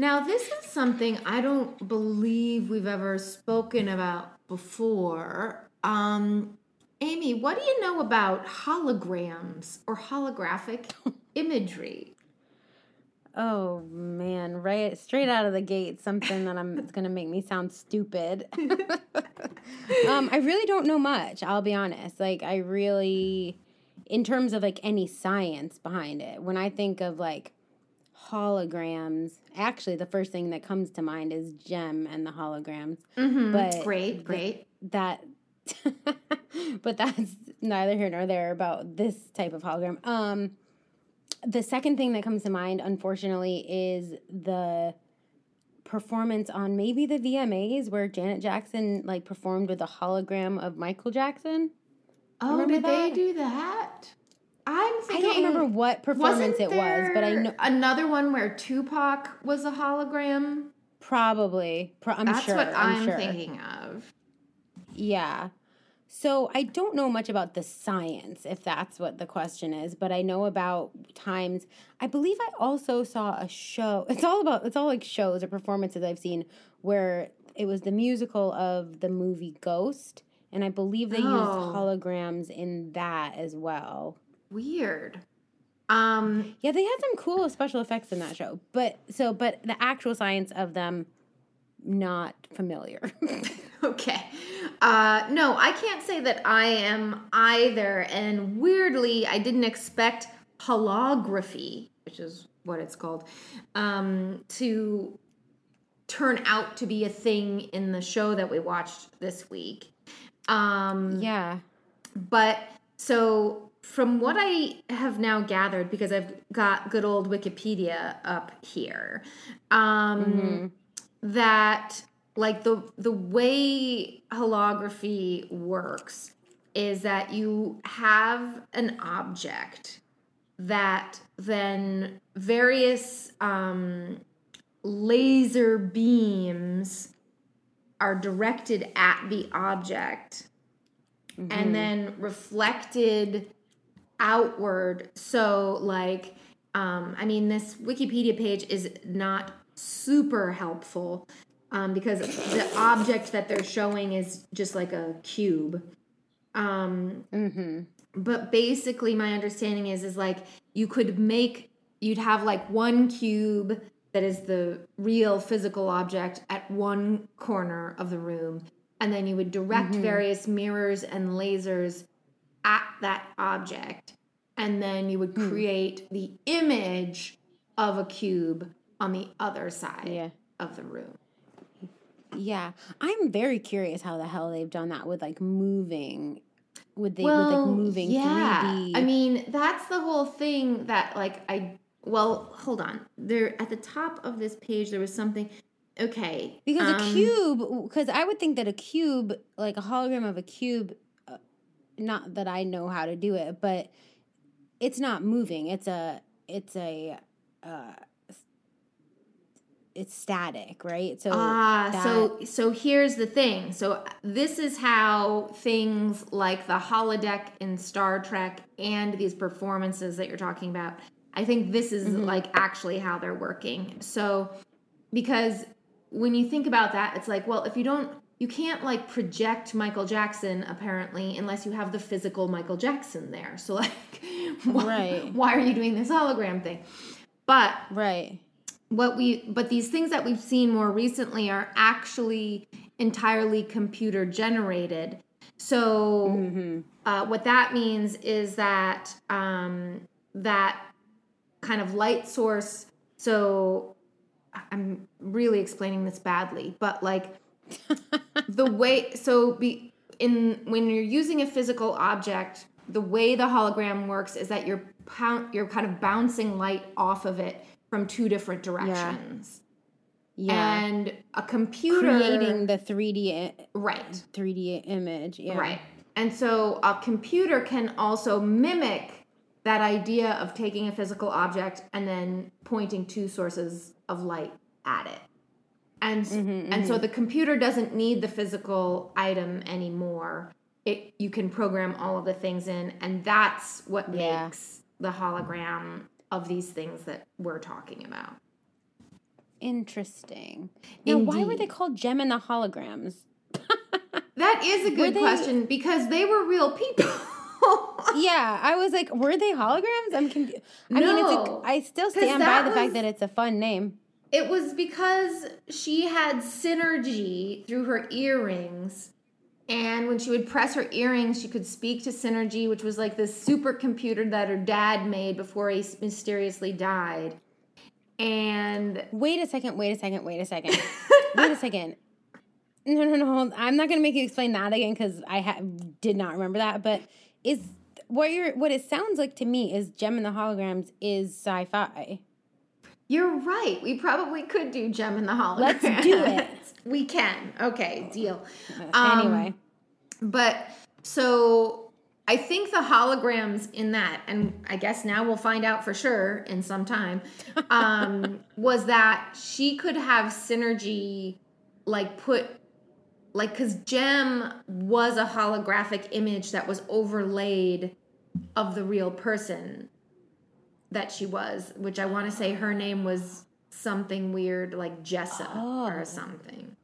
Now, this is something I don't believe we've ever spoken about before. Um, Amy, what do you know about holograms or holographic imagery? Oh man, right straight out of the gate, something that I'm it's gonna make me sound stupid. um, I really don't know much, I'll be honest. Like I really in terms of like any science behind it, when I think of like holograms, actually the first thing that comes to mind is Jem and the holograms. Mm-hmm. But great, great. that but that's neither here nor there about this type of hologram. Um the second thing that comes to mind unfortunately is the performance on maybe the VMAs where Janet Jackson like performed with a hologram of Michael Jackson. Oh, Remember did they do that? I'm thinking, I don't remember what performance it was, but I know another one where Tupac was a hologram. probably pro- I'm That's sure what I'm, sure. thinking of. Yeah. So I don't know much about the science, if that's what the question is, but I know about times. I believe I also saw a show. It's all about, it's all like shows or performances I've seen where it was the musical of the movie Ghost. And I believe they used Oh. holograms in that as well. Weird. Um, Yeah, they had some cool special effects in that show. But so, but the actual science of them, not familiar. okay. Uh, no, I can't say that I am either. And weirdly, I didn't expect holography, which is what it's called, um, to turn out to be a thing in the show that we watched this week. Um, yeah. But so from what I have now gathered, because I've got good old Wikipedia up here, um, that like the the way holography works is that you have an object that then various um, laser beams are directed at the object and then reflected outward. So, like, um, I mean, this Wikipedia page is not super helpful um, because the object that they're showing is just like a cube. Um, Mm-hmm. but basically, my understanding is is like you could make you'd have like one cube that is the real physical object at one corner of the room and then you would direct various mirrors and lasers at that object and then you would create the image of a cube on the other side Yeah. of the room Yeah, I'm very curious how the hell they've done that with like moving, with the with like moving yeah. 3D. I mean, that's the whole thing that like I well, hold on. There at the top of this page there was something okay. because a um, cube, because I would think that a cube, like a hologram of a cube, not that I know how to do it, but it's not moving. It's a, it's a, uh, it's static, right? So Ah, that- so so here's the thing. So this is how things like the holodeck in Star Trek and these performances that you're talking about. I think this is like actually how they're working. So because when you think about that, it's like, well, if you don't you can't like project Michael Jackson apparently unless you have the physical Michael Jackson there. So like why, Right. why are you doing this hologram thing? But right. what we but these things that we've seen more recently are actually entirely computer generated so Mm-hmm. uh, what that means is that um, that kind of light source so i'm really explaining this badly but like the way so be in when you're using a physical object the way the hologram works is that you're pound, you're kind of bouncing light off of it from two different directions Yeah. and a computer Creating the 3D i- right 3D image. Yeah. right and so a computer can also mimic that idea of taking a physical object and then pointing two sources of light at it and mm-hmm, and so mm-hmm. the computer doesn't need the physical item anymore it you can program all of the things in and that's what Yeah. makes the hologram of these things that we're talking about Interesting. Now, why were they called Jem and the Holograms? that is a good they- question because they were real people yeah, I was like, were they holograms? I'm confused. I mean, it's No, a, I still stand by the was- fact that it's a fun name. It was because she had synergy through her earrings. And when she would press her earrings, she could speak to Synergy, which was like this supercomputer that her dad made before he mysteriously died. And Wait a second. Wait a second. Wait a second. wait a second. No, no, no. hold- I'm not going to make you explain that again because I ha- did not remember that. But is what you're what it sounds like to me is Jem and the Holograms is sci-fi. You're right. We probably could do Jem in the Hologram. Let's do it. we can. Okay, deal. Um, anyway, But so I think the holograms in that, and I guess now we'll find out for sure in some time, um, was that she could have synergy, like put, like, because Jem was a holographic image that was overlaid of the real person that she was, which I want to say her name was something weird like Jessa Oh. or something.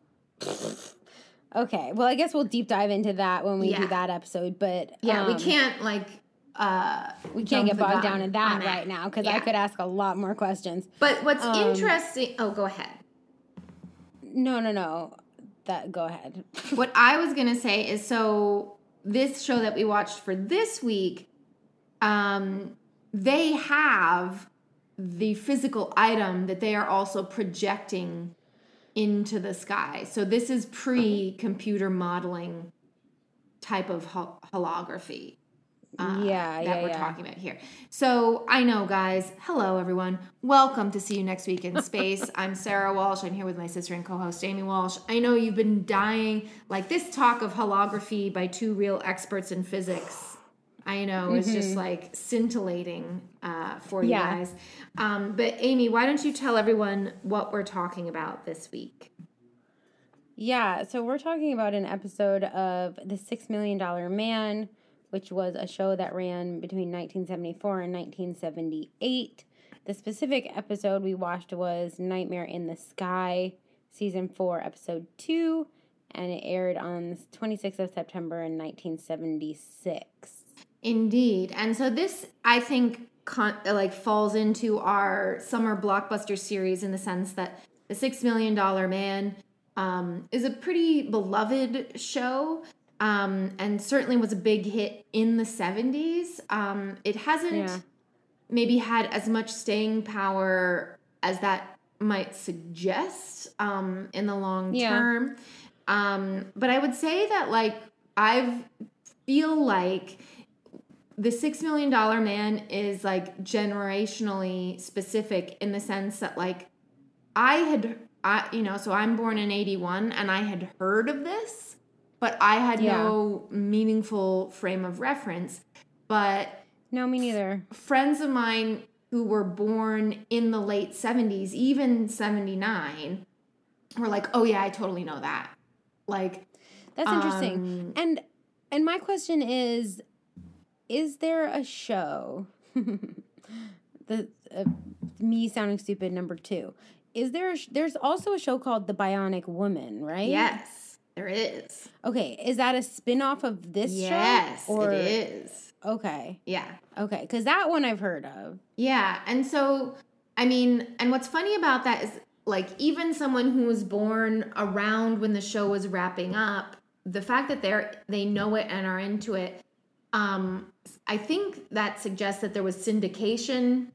okay. Well, I guess we'll deep dive into that when we Yeah. do that episode. But Yeah, we um, can't like uh we can't get bogged down in that right now because Yeah. I could ask a lot more questions. But what's Um, interesting? Oh, go ahead. No, no, no. That go ahead. What I was gonna say is so this show that we watched for this week, um, they have the physical item that they are also projecting into the sky. So this is pre-computer modeling type of hol- holography. uh, Yeah, that yeah, we're yeah. talking about here. So I know, guys. Hello, everyone. Welcome to See You Next Week in Space. I'm Sarah Walsh. I'm here with my sister and co-host Amy Walsh. I know you've been dying like this talk of holography by two real experts in physics. I know it's just like scintillating uh, for you guys. Um, but Amy, why don't you tell everyone what we're talking about this week? Yeah, so we're talking about an episode of The Six Million Dollar Man, which was a show that ran between 1974 and 1978. The specific episode we watched was Nightmare in the Sky, season 4, episode 2, and it aired on the 26th of September in 1976. Indeed. And so this, I think, con- like falls into our summer blockbuster series in the sense that the Six Million Dollar Man um, is a pretty beloved show. Um, and certainly was a big hit in the 70s. Um, it hasn't Yeah. maybe had as much staying power as that might suggest um, in the long Yeah. term. Um, but I would say that like I feel like the six million dollar man is like generationally specific in the sense that like I had I you know so I'm born in 81 and I had heard of this but I had Yeah. no meaningful frame of reference but No, me neither. friends of mine who were born in the late 70s, even 79, were like, oh, yeah, I totally know that. Like, That's interesting. Um, and and my question is is there a show the uh, me sounding stupid number 2. Is there a sh- there's also a show called The Bionic Woman, right? yes, there is. Okay, is that a spin-off of this yes, show or it is. Okay. Yeah. Okay, cuz that one I've heard of. Yeah. And so I mean, and what's funny about that is like even someone who was born around when the show was wrapping up, the fact that they're they know it and are into it, um, I think that suggests that there was syndication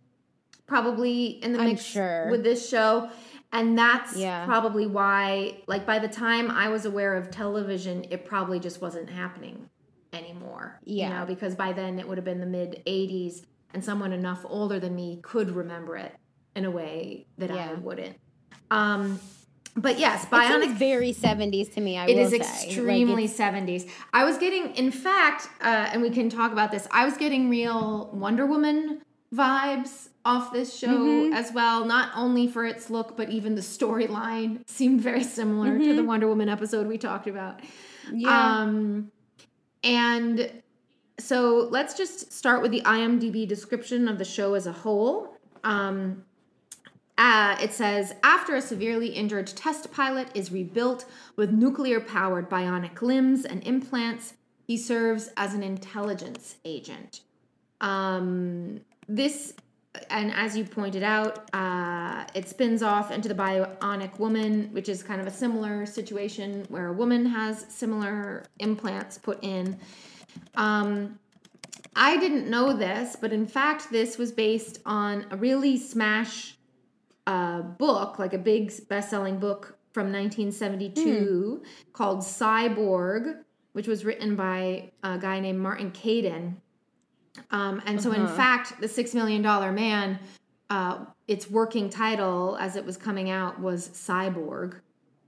probably in the mix sure. with this show. And that's Yeah. probably why, like, by the time I was aware of television, it probably just wasn't happening anymore. You Yeah. know, because by then it would have been the mid 80s, and someone enough older than me could remember it in a way that I wouldn't. Um, but yes, It Bionic very 70s to me, I it will is say. Like, extremely it's- 70s. I was getting, in fact, uh, and we can talk about this, I was getting real Wonder Woman vibes off this show Mm-hmm. as well. Not only for its look, but even the storyline seemed very similar to the Wonder Woman episode we talked about. Mm-hmm. Yeah. Um, and so let's just start with the IMDb description of the show as a whole. Um, uh, it says after a severely injured test pilot is rebuilt with nuclear powered bionic limbs and implants, he serves as an intelligence agent. Um, this, and as you pointed out, uh, it spins off into the bionic woman, which is kind of a similar situation where a woman has similar implants put in. Um, I didn't know this, but in fact, this was based on a really smash uh, book, like a big best-selling book from 1972 called Cyborg, which was written by a guy named Martin Caidin. Um, and so, in fact, the Six Million Dollar Man, uh, its working title as it was coming out was Cyborg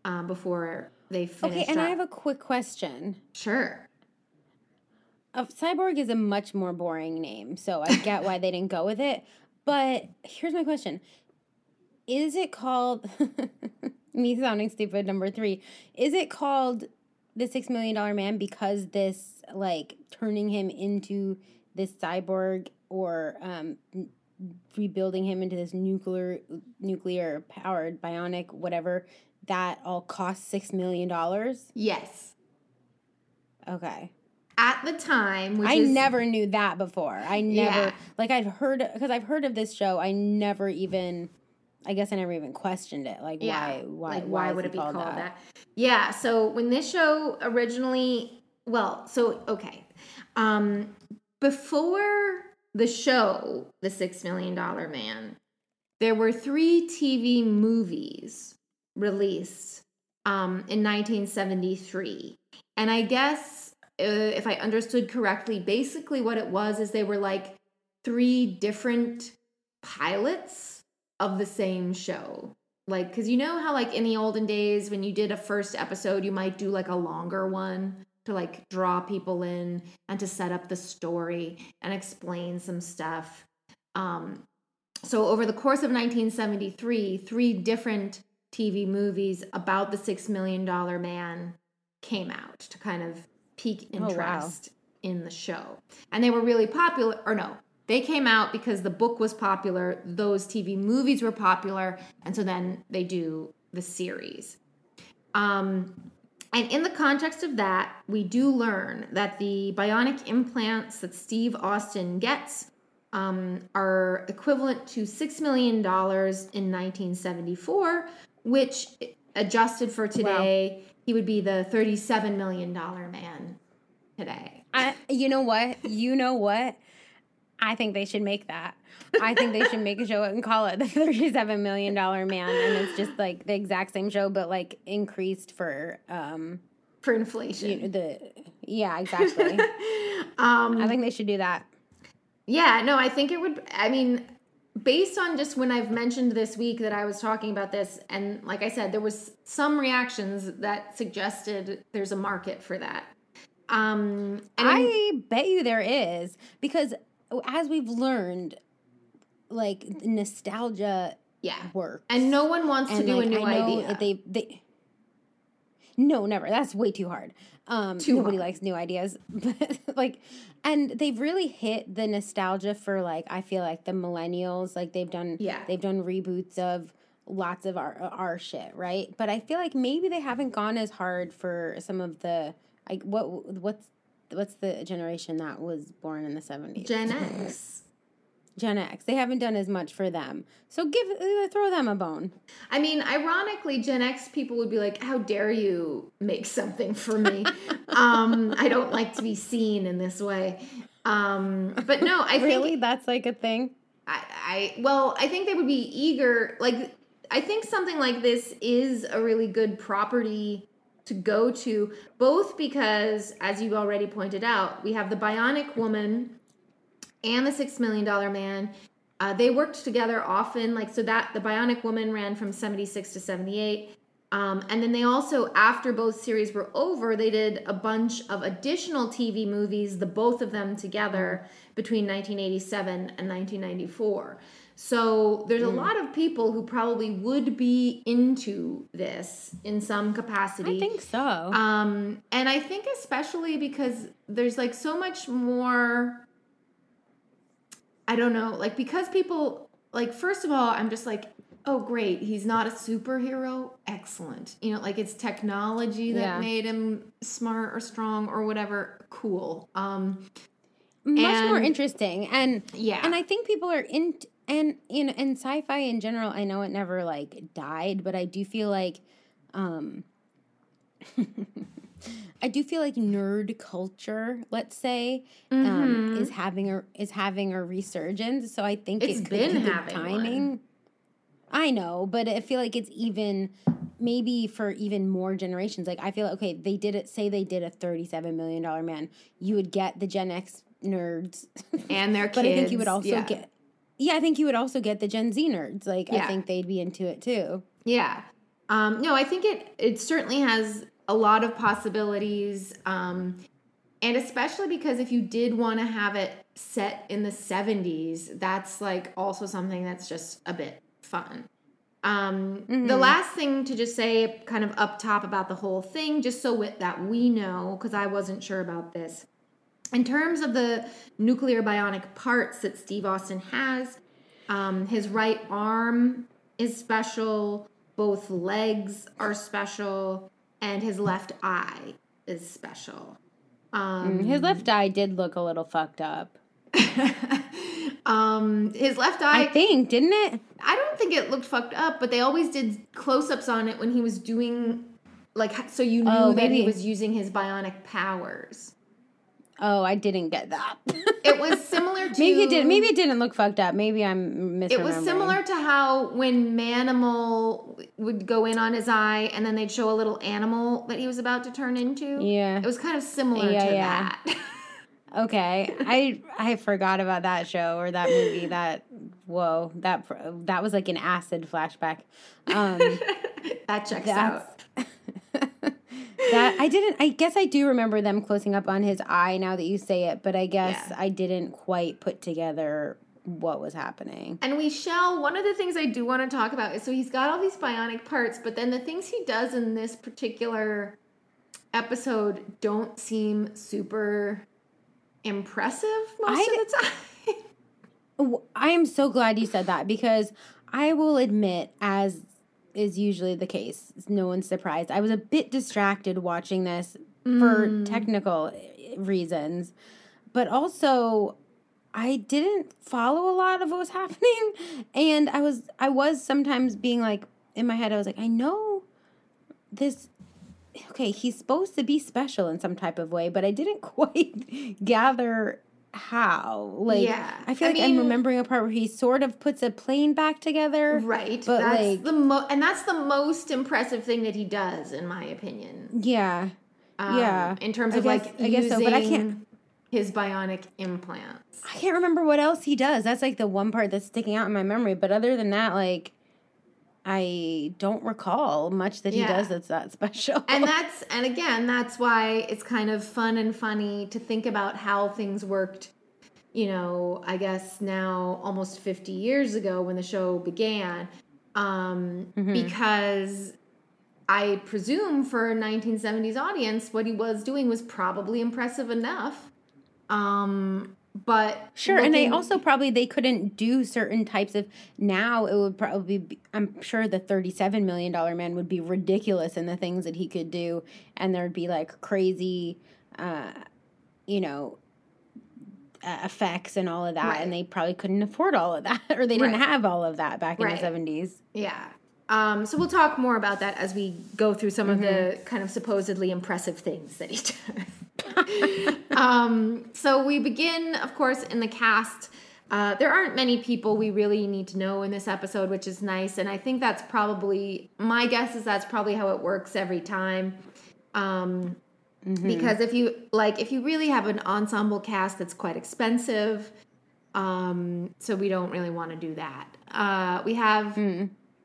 uh, before they finished. okay, and I have a quick question. sure. Uh, Cyborg is a much more boring name, so I get why they didn't go with it. But here's my question: Is it called me sounding stupid? Number three, is it called the Six Million Dollar Man because this like turning him into this cyborg or um, rebuilding him into this nuclear nuclear powered bionic whatever that all costs six million dollars? Yes. Okay. At the time, which I is, never knew that before. I never Yeah. like i've heard because I've heard of this show. I never even, I guess I never even questioned it. Like Yeah. why, why, like why is would it be called, that? that? Yeah. So when this show originally, well, so okay, um, before the show, The Six Million Dollar Man, there were three TV movies released um, in 1973, and I guess uh, if I understood correctly, basically what it was is they were like three different pilots of the same show. Like because you know how like in the olden days when you did a first episode you might do like a longer one to like draw people in and to set up the story and explain some stuff. Um so over the course of 1973 three different tv movies about the six million dollar man came out to kind of pique Oh, wow. interest in the show. And they were really popular or no they came out because the book was popular those tv movies were popular and so then they do the series um, and in the context of that we do learn that the bionic implants that steve austin gets um, are equivalent to $6 million in 1974 which adjusted for today he would be the $37 million man today I, you know what? You know what? I think they should make that. I think they should make a show and call it the thirty-seven million dollar man, and it's just like the exact same show, but like increased for um for inflation you know, the yeah exactly. um, I think they should do that. Yeah, no, I think it would. I mean, based on just when I've mentioned this week that I was talking about this, and like I said, there was some reactions that suggested there's a market for that. Um, I bet you there is because as we've learned, like nostalgia yeah, works. and no one wants to do like, a new idea. They they no, never. That's way too hard. Um, Too nobody hard. likes new ideas, but like, and they've really hit the nostalgia for like I feel like the millennials. Like they've done, Yeah. they've done reboots of lots of our our shit, right? But I feel like maybe they haven't gone as hard for some of the like what what's what's the generation that was born in the seventies? Gen X. Gen X. They haven't done as much for them. So give uh, throw them a bone. I mean, ironically, Gen X people would be like, "How dare you make something for me? um, I don't like to be seen in this way." Um, but no, I really think that's like a thing. I, I well, I think they would be eager. Like, I think something like this is a really good property to go to, both because, as you already pointed out, we have the Bionic Woman and the Six Million Dollar Man. Uh, they worked together often, like so that the Bionic Woman ran from seventy six to seventy eight. Um, and then they also, after both series were over, they did a bunch of additional TV movies, the both of them together between 1987 and 1994. So there's a Mm. lot of people who probably would be into this in some capacity. I think so. Um, and I think especially because there's like so much more. I don't know, like because people like first of all, I'm just like, oh great, he's not a superhero. Excellent, you know, like it's technology that Yeah. made him smart or strong or whatever. Cool. Um, Much more interesting. And yeah, and I think people are in and you know and sci-fi in general. I know it never like died, but I do feel like um I do feel like nerd culture, let's say, um, is having a is having a resurgence. So I think Mm-hmm. It's it been having one. timing. I know, but I feel like it's even maybe for even more generations. Like I feel like, okay, they did it. Say they did a thirty-seven million dollar man, you would get the Gen X nerds, and their kids. but I think you would also yeah. get. Yeah, I think you would also get the Gen Z nerds. Like Yeah. I think they'd be into it too. Yeah. Um, no, I think it it certainly has a lot of possibilities. Um, and especially because if you did want to have it set in the 70s, that's like also something that's just a bit fun. Um, The last thing to just say, kind of up top about the whole thing, just so with, that we know, because I wasn't sure about this. In terms of the nuclear bionic parts that Steve Austin has, um, his right arm is special, both legs are special, and his left eye is special. Um, His left eye did look a little fucked up. um, his left eye, I think, didn't it? I don't think it looked fucked up, but they always did close ups on it when he was doing, like, so you knew Oh, that he was using his bionic powers. Oh, I didn't get that. It was similar to. maybe it did. Maybe it didn't look fucked up. Maybe I'm misremembering. It was similar to how when Manimal would go in on his eye and then they'd show a little animal that he was about to turn into. Yeah. It was kind of similar Yeah, to yeah. that. Okay, I I forgot about that show or that movie. That whoa, that that was like an acid flashback. Um, that checks out. That I didn't. I guess I do remember them closing up on his eye. Now that you say it, but I guess Yeah. I didn't quite put together what was happening. And we shall. One of the things I do want to talk about is so he's got all these bionic parts, but then the things he does in this particular episode don't seem super impressive most I- of the time. I am so glad you said that because I will admit, as is usually the case, no one's surprised. I was a bit distracted watching this for technical eh, reasons, but also I didn't follow a lot of what was happening, and I was I was sometimes being like in my head, I was like, I know this. Okay, he's supposed to be special in some type of way, but I didn't quite gather how. Like, Yeah. I feel I like I'm remembering a part where he sort of puts a plane back together. Right. But, that's like- the mo- and that's the most impressive thing that he does, in my opinion. Yeah. Um, Yeah. In terms I of guess- like I guess so, but I can't- his bionic implants. I can't remember what else he does. That's like the one part that's sticking out in my memory. But other than that, like, I don't recall much that he does that's that special. And that's and again, that's why it's kind of fun and funny to think about how things worked. You know, I guess now almost 50 years ago when the show began, um, Mm-hmm. because I presume for a 1970s audience, what he was doing was probably impressive enough. Um, but Sure, and they also probably they couldn't do certain types of. Now it would probably be. I'm sure the thirty-seven million dollar man would be ridiculous in the things that he could do, and there'd be like crazy, uh, you know, uh, effects and all of that, Right. and they probably couldn't afford all of that, or they didn't Right. have all of that back in the seventies. Yeah. Um, so we'll talk more about that as we go through some of the kind of supposedly impressive things that he does. um, so we begin, of course, in the cast. Uh, there aren't many people we really need to know in this episode, which is nice, and I think that's probably my guess is that's probably how it works every time. Um, Because if you like, if you really have an ensemble cast, that's quite expensive. Um, so we don't really want to do that. Uh, we have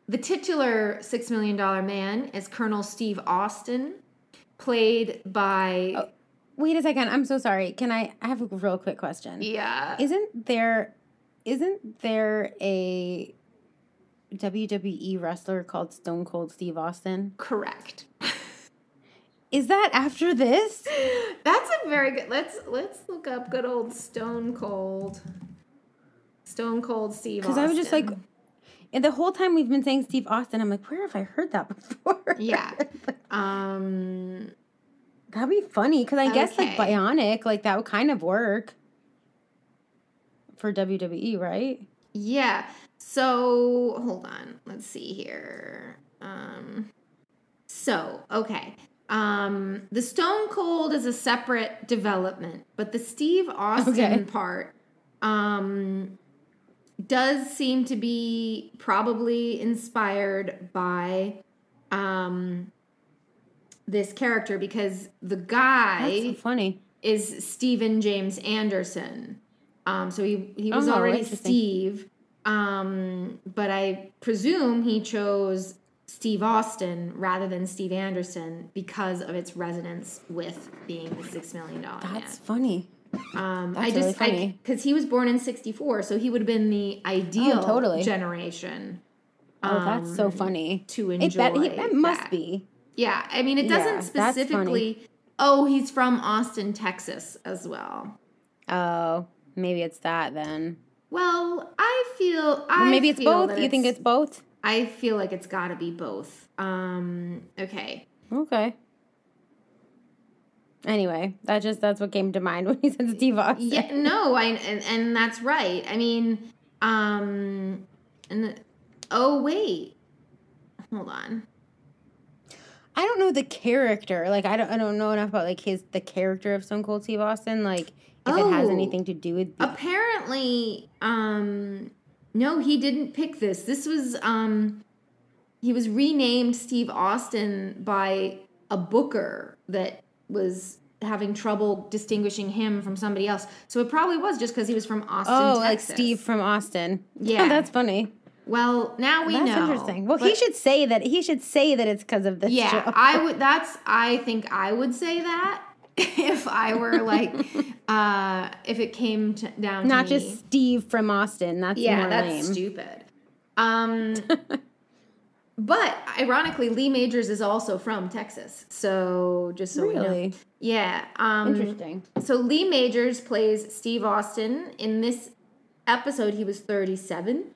the titular Six Million Dollar Man is Colonel Steve Austin, played by Wait a second, I'm so sorry. Can I? I have a real quick question. yeah, Isn't there, isn't there a WWE wrestler called Stone Cold Steve Austin? correct. Is that after this? That's a very good. Let's let's look up good old Stone Cold. Stone Cold Steve. Because I was just like, and the whole time we've been saying Steve Austin, I'm like, where have I heard that before? yeah. Um, That'd be funny because I guess like Bionic, like that would kind of work for WWE, right? Yeah. So hold on. Let's see here. Um so, okay. Um the Stone Cold is a separate development, but the Steve Austin Okay. part um does seem to be probably inspired by um this character because the guy That's so funny. is Steven James Anderson. Um, so he he was Oh, already. Steve, um, but I presume he chose Steve Austin rather than Steve Anderson because of its resonance with being the Six Million Dollar Man. That's funny. Um, that's I really just funny. because he was born in '64, so he would have been the ideal Oh, totally. generation. Oh, that's so um, funny. to It, bet, he, enjoy that must that. be. Yeah, I mean, it doesn't funny. specifically. Oh, he's from Austin, Texas, as well. Oh, maybe it's that then. Well, I feel. I maybe it's both. You think it's both? I feel like it's got to be both. Um. Okay. Okay. Anyway, that just that's what came to mind when he said Steve Austin. Yeah. No. I and, and that's right. I mean. Um. And. The, oh wait. Hold on. I don't know the character. Like I don't I don't know enough about like his the character of Stone Cold Steve Austin. Like if it has Oh. anything to do with the, Apparently, um, no, he didn't pick this. This was um, he was renamed Steve Austin by a booker that was having trouble distinguishing him from somebody else. So it probably was just because he was from Austin, oh like Steve from Austin. Yeah. that's funny. Well, now we that's know. That's interesting. Well, he should say that. He should say that it's because of this Yeah, show. I would. That's. I think I would say that if I were like, uh, if it came to, down to Not me. just Steve from Austin. That's Yeah, more that's lame. stupid. Um, but ironically, Lee Majors is also from Texas. So just so we know. Really Yeah. Um, interesting. so Lee Majors plays Steve Austin. In this episode, he was 37.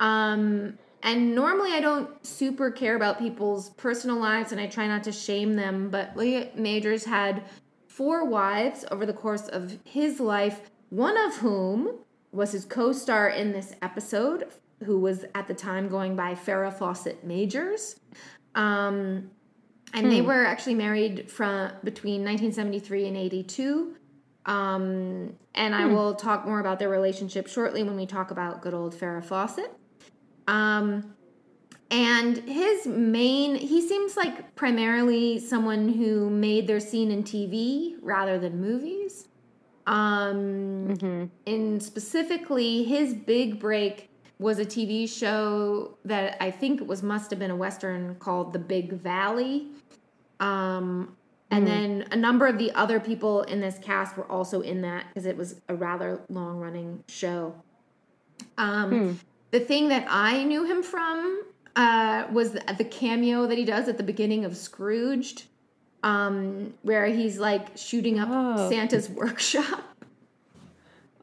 Um, and normally I don't super care about people's personal lives and I try not to shame them, but Lee Majors had four wives over the course of his life, one of whom was his co star in this episode, who was at the time going by Farrah Fawcett Majors. Um, and they were actually married from between 1973 and 82. Um, and I will talk more about their relationship shortly when we talk about good old Farrah Fawcett. Um, and his main, he seems like primarily someone who made their scene in TV rather than movies. Um, and specifically, his big break was a TV show that I think was must have been a western called The Big Valley. Um, and then a number of the other people in this cast were also in that because it was a rather long running show. Um, The thing that I knew him from uh, was the, the cameo that he does at the beginning of Scrooged, um, where he's like shooting up Oh. Santa's workshop.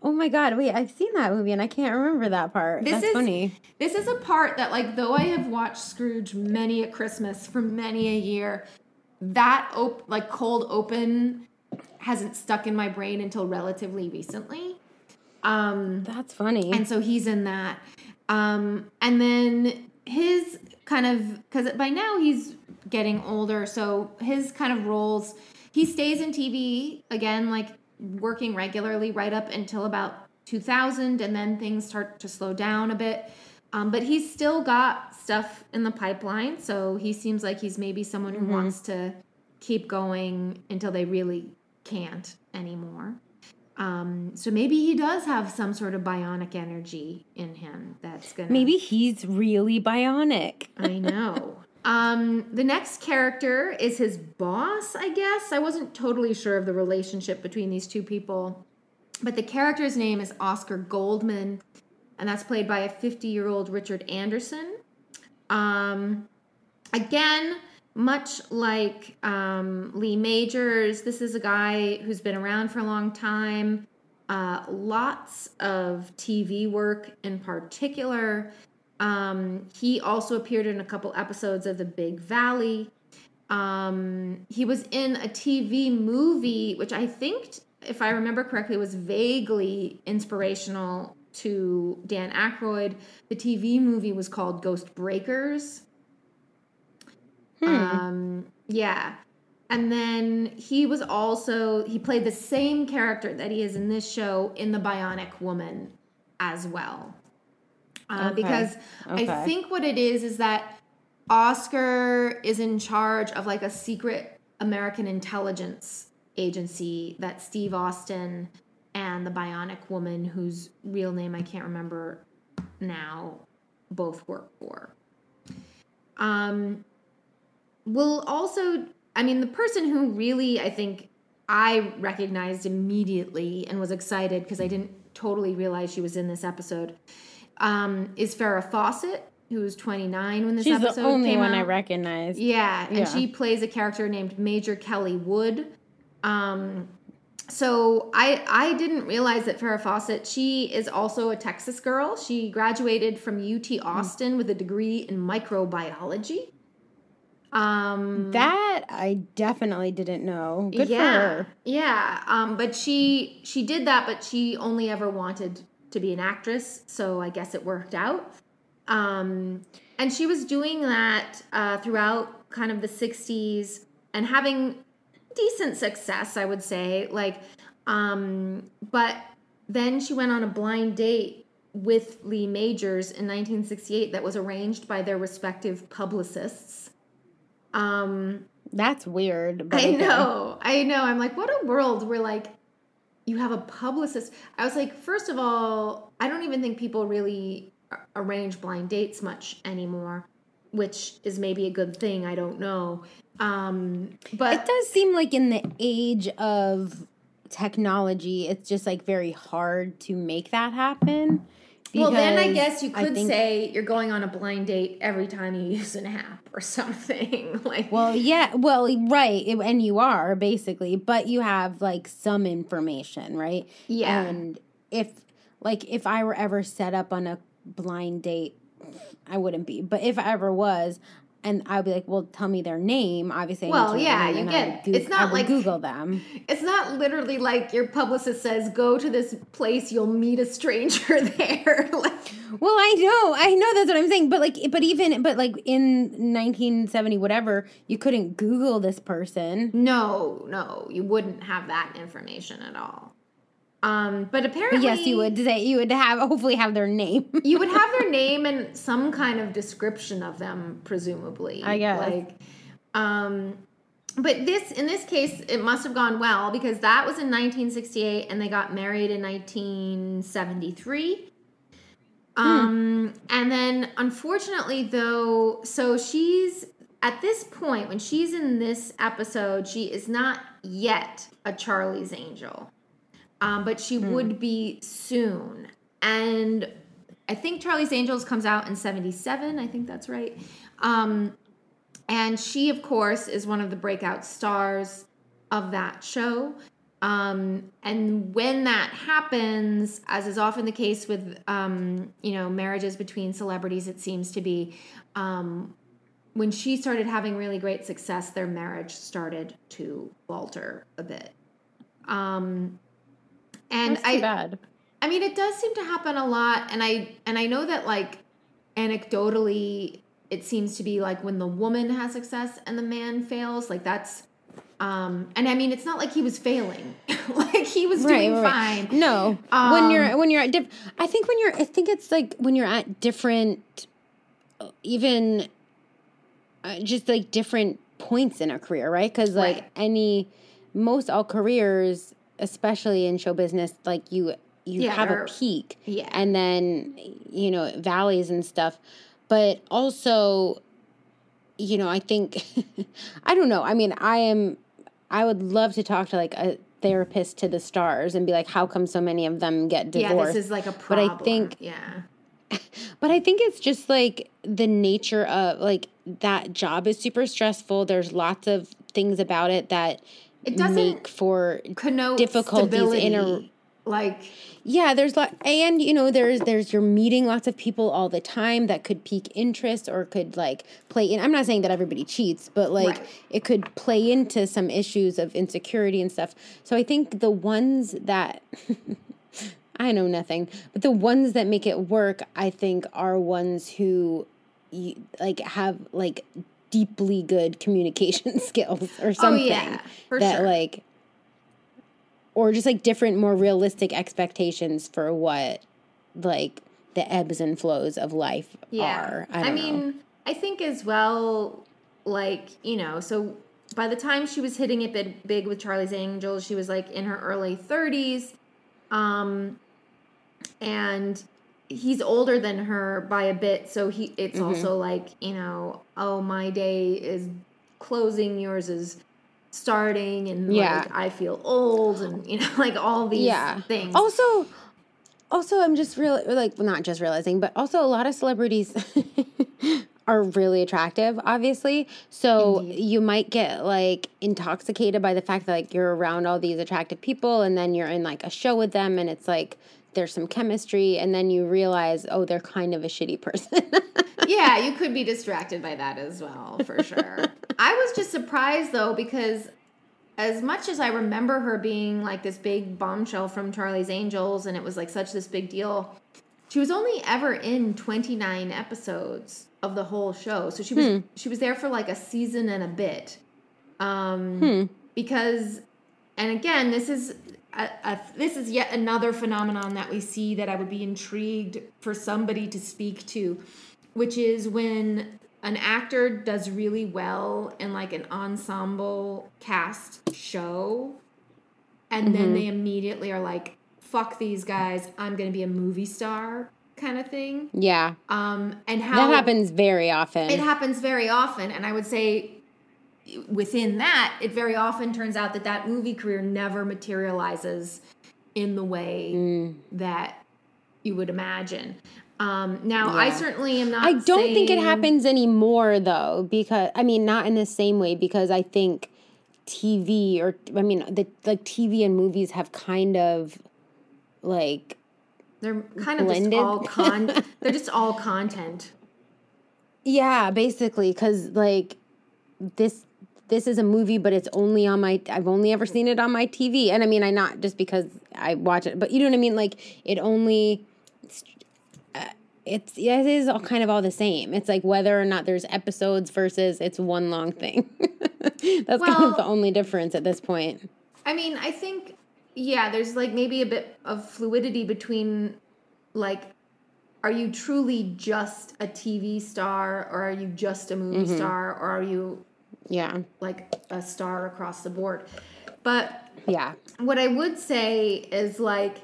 Oh my god! Wait, I've seen that movie and I can't remember that part. This That's is funny. This is a part that, like, though I have watched Scrooge many a Christmas for many a year, that op- like cold open hasn't stuck in my brain until relatively recently. Um, That's funny. and so he's in that. Um, and then his kind of because by now he's getting older, so his kind of roles he stays in TV again, like working regularly right up until about 2000, and then things start to slow down a bit. Um, but he's still got stuff in the pipeline, so he seems like he's maybe someone who wants to keep going until they really can't anymore. Um, so maybe he does have some sort of bionic energy in him that's gonna Maybe he's really bionic. I know. Um, the next character is his boss, I guess. I wasn't totally sure of the relationship between these two people, but the character's name is Oscar Goldman, and that's played by a 50 year old Richard Anderson. Um, again, much like um, Lee Majors, this is a guy who's been around for a long time. Uh, lots of TV work in particular. Um, he also appeared in a couple episodes of The Big Valley. Um, he was in a TV movie, which I think, if I remember correctly, was vaguely inspirational to Dan Aykroyd. The TV movie was called Ghost Breakers. Um, yeah. And then he was also he played the same character that he is in this show in the Bionic Woman as well. Uh, Okay. Because I think what it is is that Oscar is in charge of like a secret American intelligence agency that Steve Austin and the Bionic Woman, whose real name I can't remember now, both work for. Um, will also, I mean, the person who really I think I recognized immediately and was excited because I didn't totally realize she was in this episode um, is Farrah Fawcett, who was 29 when this She's episode the only came one I out. recognize. Yeah, and Yeah. she plays a character named Major Kelly Wood. Um, so I I didn't realize that Farrah Fawcett she is also a Texas girl. She graduated from UT Austin with a degree in microbiology. Um, That I definitely didn't know. Good yeah, for her. Yeah, um, but she she did that, but she only ever wanted to be an actress, so I guess it worked out. Um, and she was doing that uh, throughout kind of the '60s and having decent success, I would say. Like, um, but then she went on a blind date with Lee Majors in 1968 that was arranged by their respective publicists. Um, That's weird. But I okay. know. I know. I'm like, what a world where like you have a publicist. I was like, first of all, I don't even think people really arrange blind dates much anymore, which is maybe a good thing. I don't know. Um, but It does seem like in the age of technology, it's just like very hard to make that happen. Well, then I guess you could say you're going on a blind date every time you use an app or something. like, Well, yeah, well, right, and you are basically, but you have like some information, right? Yeah. And if like if I were ever set up on a blind date, I wouldn't be. But if I ever was, and I'd be like, "Well, tell me their name." Obviously, Well, yeah, you I get- would Goo- it's not I like- Google them. It's not literally like your publicist says, go to this place, you'll meet a stranger there. like, Well, I know, I know that's what I'm saying, but like, but even, but like in 1970, whatever, you couldn't Google this person. no, no, you wouldn't have that information at all. Um, but apparently, But yes, you would say you would have hopefully have their name. you would have their name and some kind of description of them, presumably. I guess. Like, um, but this in this case, it must have gone well because that was in 1968, and they got married in 1973. Um, and then unfortunately, though, so she's at this point when she's in this episode, she is not yet a Charlie's Angel, um, but she would be soon. And I think Charlie's Angels comes out in 77. I think that's right. Um, and she, of course, is one of the breakout stars of that show. Um, and when that happens, as is often the case with, um, you know, marriages between celebrities, it seems to be, um, when she started having really great success, their marriage started to falter a bit. Um, and That's too I, bad. I mean, it does seem to happen a lot, and I and I know that like anecdotally, it seems to be like when the woman has success and the man fails, like that's. Um, and I mean, it's not like he was failing; like he was doing fine. No, when you're when you're at diff- I think when you're I think it's like when you're at different, even, uh, just like different points in a career, right? Because like Right. any, most all careers, especially in show business, like you you Yeah, have or- a peak, yeah. and then you know valleys and stuff, but also, you know, I think, I don't know. I mean, I am, I would love to talk to like a therapist to the stars and be like, how come so many of them get divorced yeah, this is like a problem But I think- yeah, But I think it's just like the nature of like that job is super stressful. There's lots of things about it that It doesn't make for connote difficulties in a- like yeah. There's lot and you know there's there's you're meeting lots of people all the time that could pique interest or could like play in. I'm not saying that everybody cheats, but like Right. it could play into some issues of insecurity and stuff. So I think the ones that I know nothing, but the ones that make it work, I think, are ones who like have like deeply good communication skills or something. Oh, yeah, that sure. like, or just like different, more realistic expectations for what like the ebbs and flows of life are. I, know. mean, I think as well, like, you know, so by the time she was hitting it big, big with Charlie's Angels, she was like in her early 30s. Um, and he's older than her by a bit. So he, it's Mm-hmm. also like, you know, oh, my day is closing, yours is starting. And Yeah. like, I feel old and, you know, like all these yeah things. also also i'm just real like not just realizing but also a lot of celebrities are really attractive obviously so you might get like intoxicated by the fact that like you're around all these attractive people and then you're in like a show with them and it's like there's some chemistry and then you realize oh they're kind of a shitty person yeah, you could be distracted by that as well, for sure. I was just surprised though because as much as I remember her being like this big bombshell from Charlie's Angels and it was like such this big deal, she was only ever in 29 episodes of the whole show. So she was she was there for like a season and a bit. Um because and again, this is a, a, this is yet another phenomenon that we see that I would be intrigued for somebody to speak to, which is when an actor does really well in like an ensemble cast show, and then they immediately are like, "Fuck these guys! I'm going to be a movie star," kind of thing. yeah Um, and how that happens very often it happens very often, and I would say within that, it very often turns out that that movie career never materializes in the way Mm. that you would imagine. Um, now, I certainly am not. I don't think it happens anymore though, because I mean not in the same way because I think TV or I mean the like TV and movies have kind of like They're kind of blended. just all con. they're just all content. yeah, basically cuz like this this is a movie but it's only on my I've only ever seen it on my TV and I mean I not just because I watch it but you know what I mean like it only uh, it's yeah, it is all kind of all the same. It's like whether or not there's episodes versus it's one long thing. That's kind of the only difference at this point. I mean, I think yeah, there's like maybe a bit of fluidity between like are you truly just a TV star or are you just a movie Mm-hmm. star or are you Yeah. like a star across the board? But Yeah. what I would say is like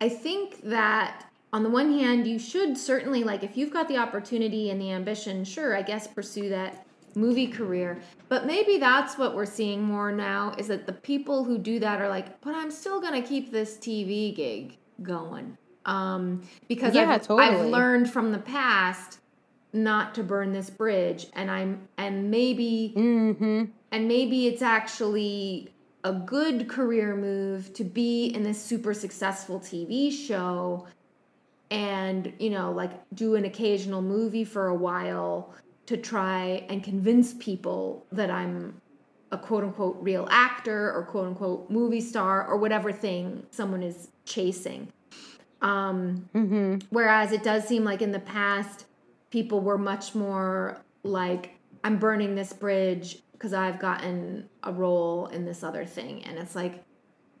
I think that on the one hand you should certainly like if you've got the opportunity and the ambition, sure, I guess pursue that movie career. But maybe that's what we're seeing more now is that the people who do that are like, but I'm still going to keep this TV gig going. Um because Yeah, I've, I've learned from the past not to burn this bridge and I'm and maybe Mm-hmm. and maybe it's actually a good career move to be in this super successful TV show and you know like do an occasional movie for a while to try and convince people that I'm a quote unquote real actor or quote unquote movie star or whatever thing someone is chasing Um, Mm-hmm. Whereas it does seem like in the past, people were much more like, I'm burning this bridge because I've gotten a role in this other thing. And it's like,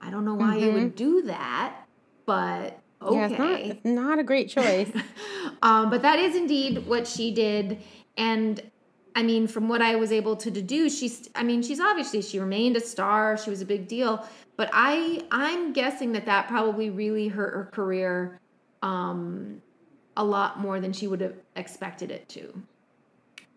I don't know why you would do that, but okay. Yeah, it's not, it's not a great choice. um, but that is indeed what she did. And I mean, from what I was able to deduce, she's, I mean, she's obviously, she remained a star. She was a big deal. But I, I'm guessing that that probably really hurt her career um, a lot more than she would have expected it to.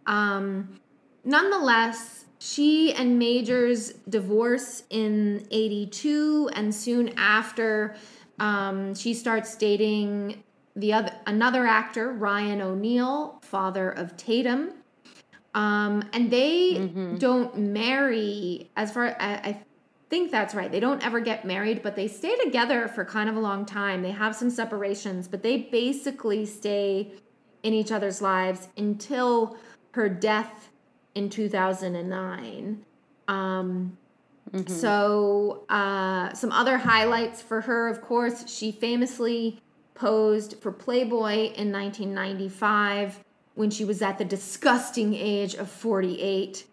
Um, nonetheless, she and Majors divorce in 82, and soon after, um, she starts dating the other another actor, Ryan O'Neal, father of Tatum. Um, and they don't marry, as far I, I think that's right. They don't ever get married, but they stay together for kind of a long time. They have some separations, but they basically stay in each other's lives until her death in 2009. Um, So, uh, some other highlights for her, of course, she famously posed for Playboy in 1995 when she was at the disgusting age of 48.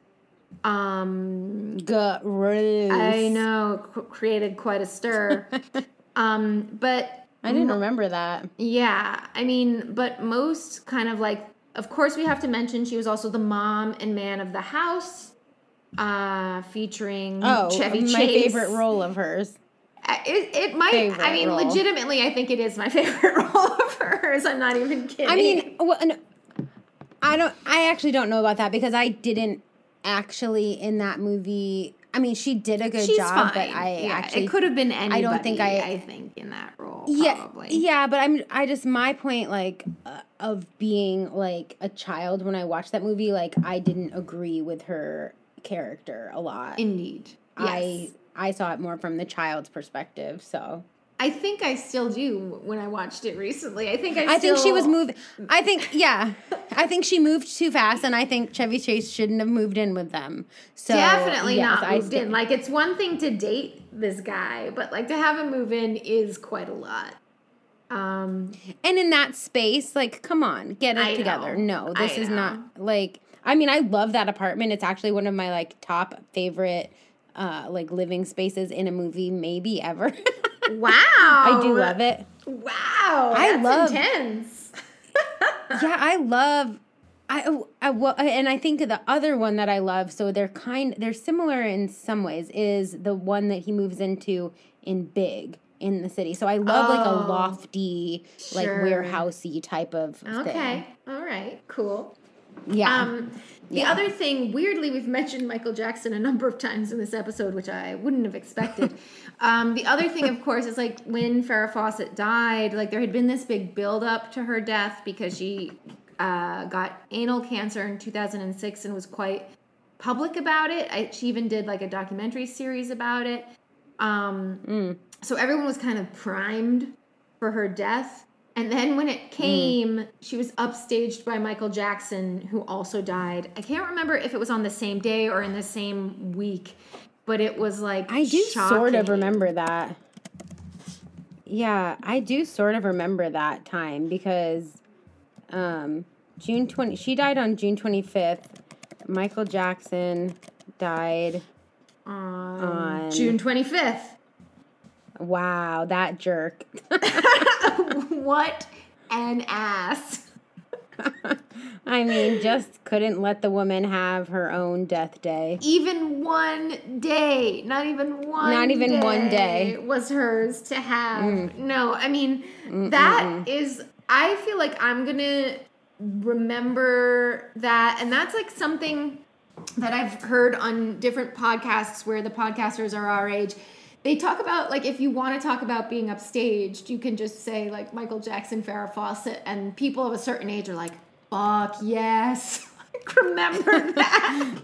Um. I know, c- created quite a stir. um, but I didn't remember that. yeah, I mean, but most kind of like, of course, we have to mention she was also the mom and man of the house, uh, featuring Oh, Chevy my Chase. favorite role of hers. It, it might. I mean, role. legitimately, I think it is my favorite role of hers. I'm not even kidding. I mean, well, no, I don't. I actually don't know about that because I didn't actually in that movie. I mean, she did a good she's job, fine. but I yeah, actually it could have been anybody. I don't think I- I think in that role. yeah, probably. yeah, but I'm. I just my point, like, uh, of being like a child when I watched that movie, like, I didn't agree with her character a lot. Indeed. Yes. I I saw it more from the child's perspective, so. I think I still do when I watched it recently. I think I. I think she was moving. I think, yeah, I think she moved too fast, and I think Chevy Chase shouldn't have moved in with them. So Definitely yes, not I moved in. Like it's one thing to date this guy, but like to have him move in is quite a lot. Um, And in that space, like, come on, get it I together. know. No, this I is know. not like. I mean, I love that apartment. It's actually one of my like top favorite, uh, like living spaces in a movie, maybe ever. wow, I do love it. Wow, I love- intense. yeah, I love. I, I well, and I think the other one that I love, so they're kind, they're similar in some ways, is the one that he moves into in Big in the city. So I love like Oh. a lofty, like Sure. warehousey type of Okay, thing. Okay. All right, cool. Yeah. Um, the Yeah. other thing, weirdly, we've mentioned Michael Jackson a number of times in this episode, which I wouldn't have expected. um, the other thing, of course, is like when Farrah Fawcett died, like there had been this big build up to her death because she uh, got anal cancer in 2006 and was quite public about it. I, she even did like a documentary series about it. Um, So everyone was kind of primed for her death. And then when it came, she was upstaged by Michael Jackson, who also died. I can't remember if it was on the same day or in the same week, but it was like I do sort of remember that. Yeah, I do sort of remember that time because um June 20 she died on June 25th. Michael Jackson died on on- June 25th. Wow, that jerk. what an ass. I mean, just couldn't let the woman have her own death day. Even one day, not even one Not even one day. Mm. was hers to have. No, I mean, that is, I feel like I'm going to remember that. And that's like something that I've heard on different podcasts where the podcasters are our age. They talk about like if you want to talk about being upstaged, you can just say like Michael Jackson, Farrah Fawcett, and people of a certain age are like, "Fuck yes!" remember that.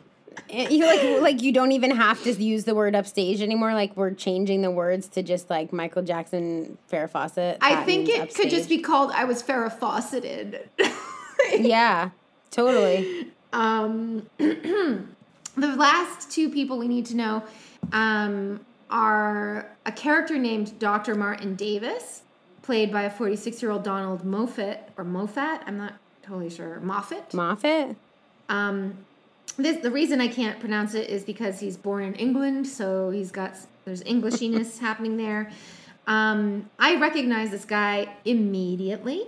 Eh, You like like you don't even have to use the word upstage anymore. Like we're changing the words to just like Michael Jackson, Farrah Fawcett. I think it could just be called "I was Farrah Fawcetted." Yeah, totally. Um, the last two people we need to know um, are a character named Dr. Martin Davis, played by a 46 year old Donald Moffat or Moffat. I'm not totally sure. Moffat. Moffat. Um, this the reason I can't pronounce it is because he's born in England, so he's got there's Englishiness happening there. Um, I recognize this guy immediately,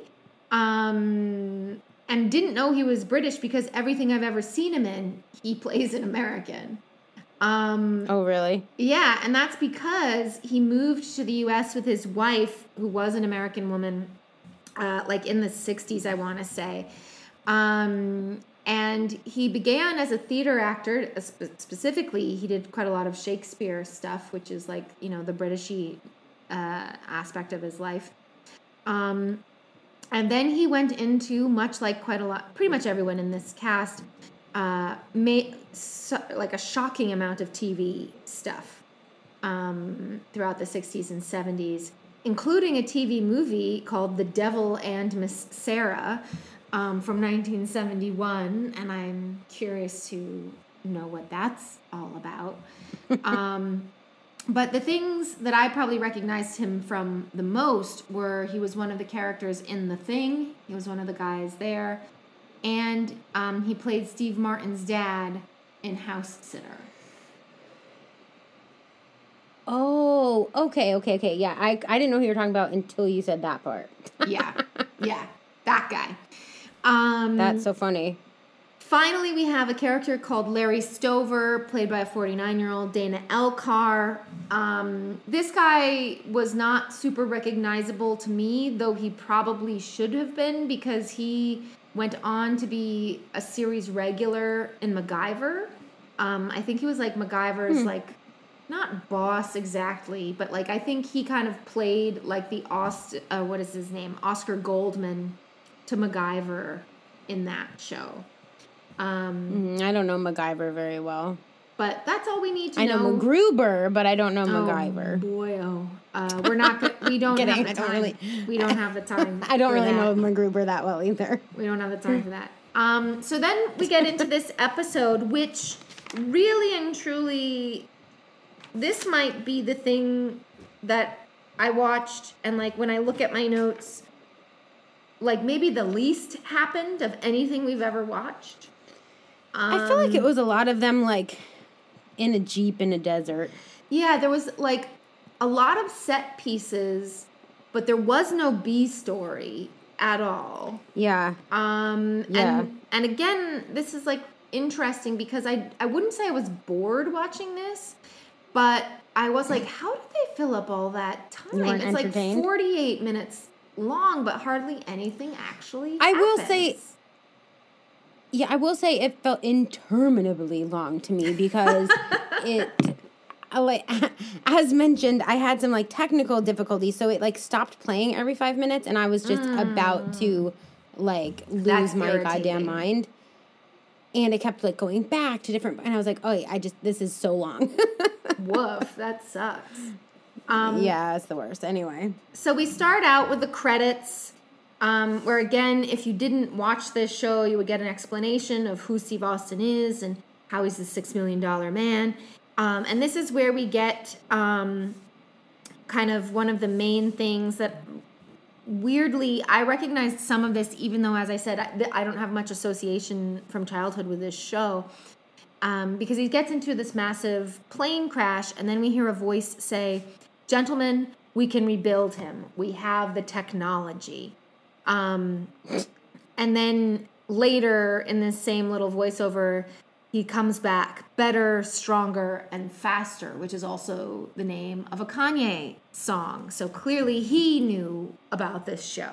um, and didn't know he was British because everything I've ever seen him in, he plays an American. Um, Oh, really? yeah, and that's because he moved to the U.S. with his wife, who was an American woman, uh, like in the '60s, I want to say. Um, and he began as a theater actor. uh, Specifically, he did quite a lot of Shakespeare stuff, which is like you know the Britishy uh, aspect of his life. Um, and then he went into much like quite a lot, pretty much everyone in this cast, uh, made so, like a shocking amount of TV stuff um, throughout the 60s and 70s, including a TV movie called The Devil and Miss Sarah um, from 1971. And I'm curious to know what that's all about. um, but the things that I probably recognized him from the most were he was one of the characters in The Thing, he was one of the guys there, and um, he played Steve Martin's dad in House Sitter. Oh, okay, okay, okay. Yeah, I, I didn't know who you were talking about until you said that part. Yeah, yeah, that guy. Um, That's so funny. Finally, we have a character called Larry Stover, played by a 49 year old Dana Elcar. Um, this guy was not super recognizable to me, though he probably should have been because he went on to be a series regular in MacGyver. Um, I think he was like MacGyver's, like, not boss exactly, but like I think he kind of played like the Ost, uh, what is his name? Oscar Goldman to MacGyver in that show. Um, Mm, I don't know MacGyver very well. But that's all we need to know. I know MacGruber, but I don't know Oh, MacGyver. boy, oh, uh, we're not. Go- we don't Kidding, have the time. really- We don't have the time. I don't really that. know MacGruber that well either. We don't have the time for that. Um, so then we get into this episode, which really and truly, this might be the thing that I watched, and like when I look at my notes, like maybe the least happened of anything we've ever watched. I feel like it was a lot of them like in a jeep in a desert. Yeah, there was like a lot of set pieces, but there was no B story at all. Yeah. Um Yeah. and and again, this is like interesting because I I wouldn't say I was bored watching this, but I was like, how did they fill up all that time? It's like 48 minutes long, but hardly anything actually I will say- happens. Yeah, I will say it felt interminably long to me because it like as mentioned, I had some like technical difficulties, so it like stopped playing every five minutes and I was just about to like lose That's my irritating. goddamn mind. And it kept like going back to different and I was like, oh I just this is so long. Woof, that sucks. Um, yeah, it's the worst. Anyway. So we start out with the credits, um, where again, if you didn't watch this show, you would get an explanation of who Steve Austin is and how he's the six million dollar man. Um, and this is where we get um, kind of one of the main things that weirdly I recognized some of this, even though, as I said, I, I don't have much association from childhood with this show. Um, because he gets into this massive plane crash, and then we hear a voice say, Gentlemen, we can rebuild him. We have the technology. Um, and then later in this same little voiceover, he comes back better, stronger, and faster, which is also the name of a Kanye song. So clearly he knew about this show.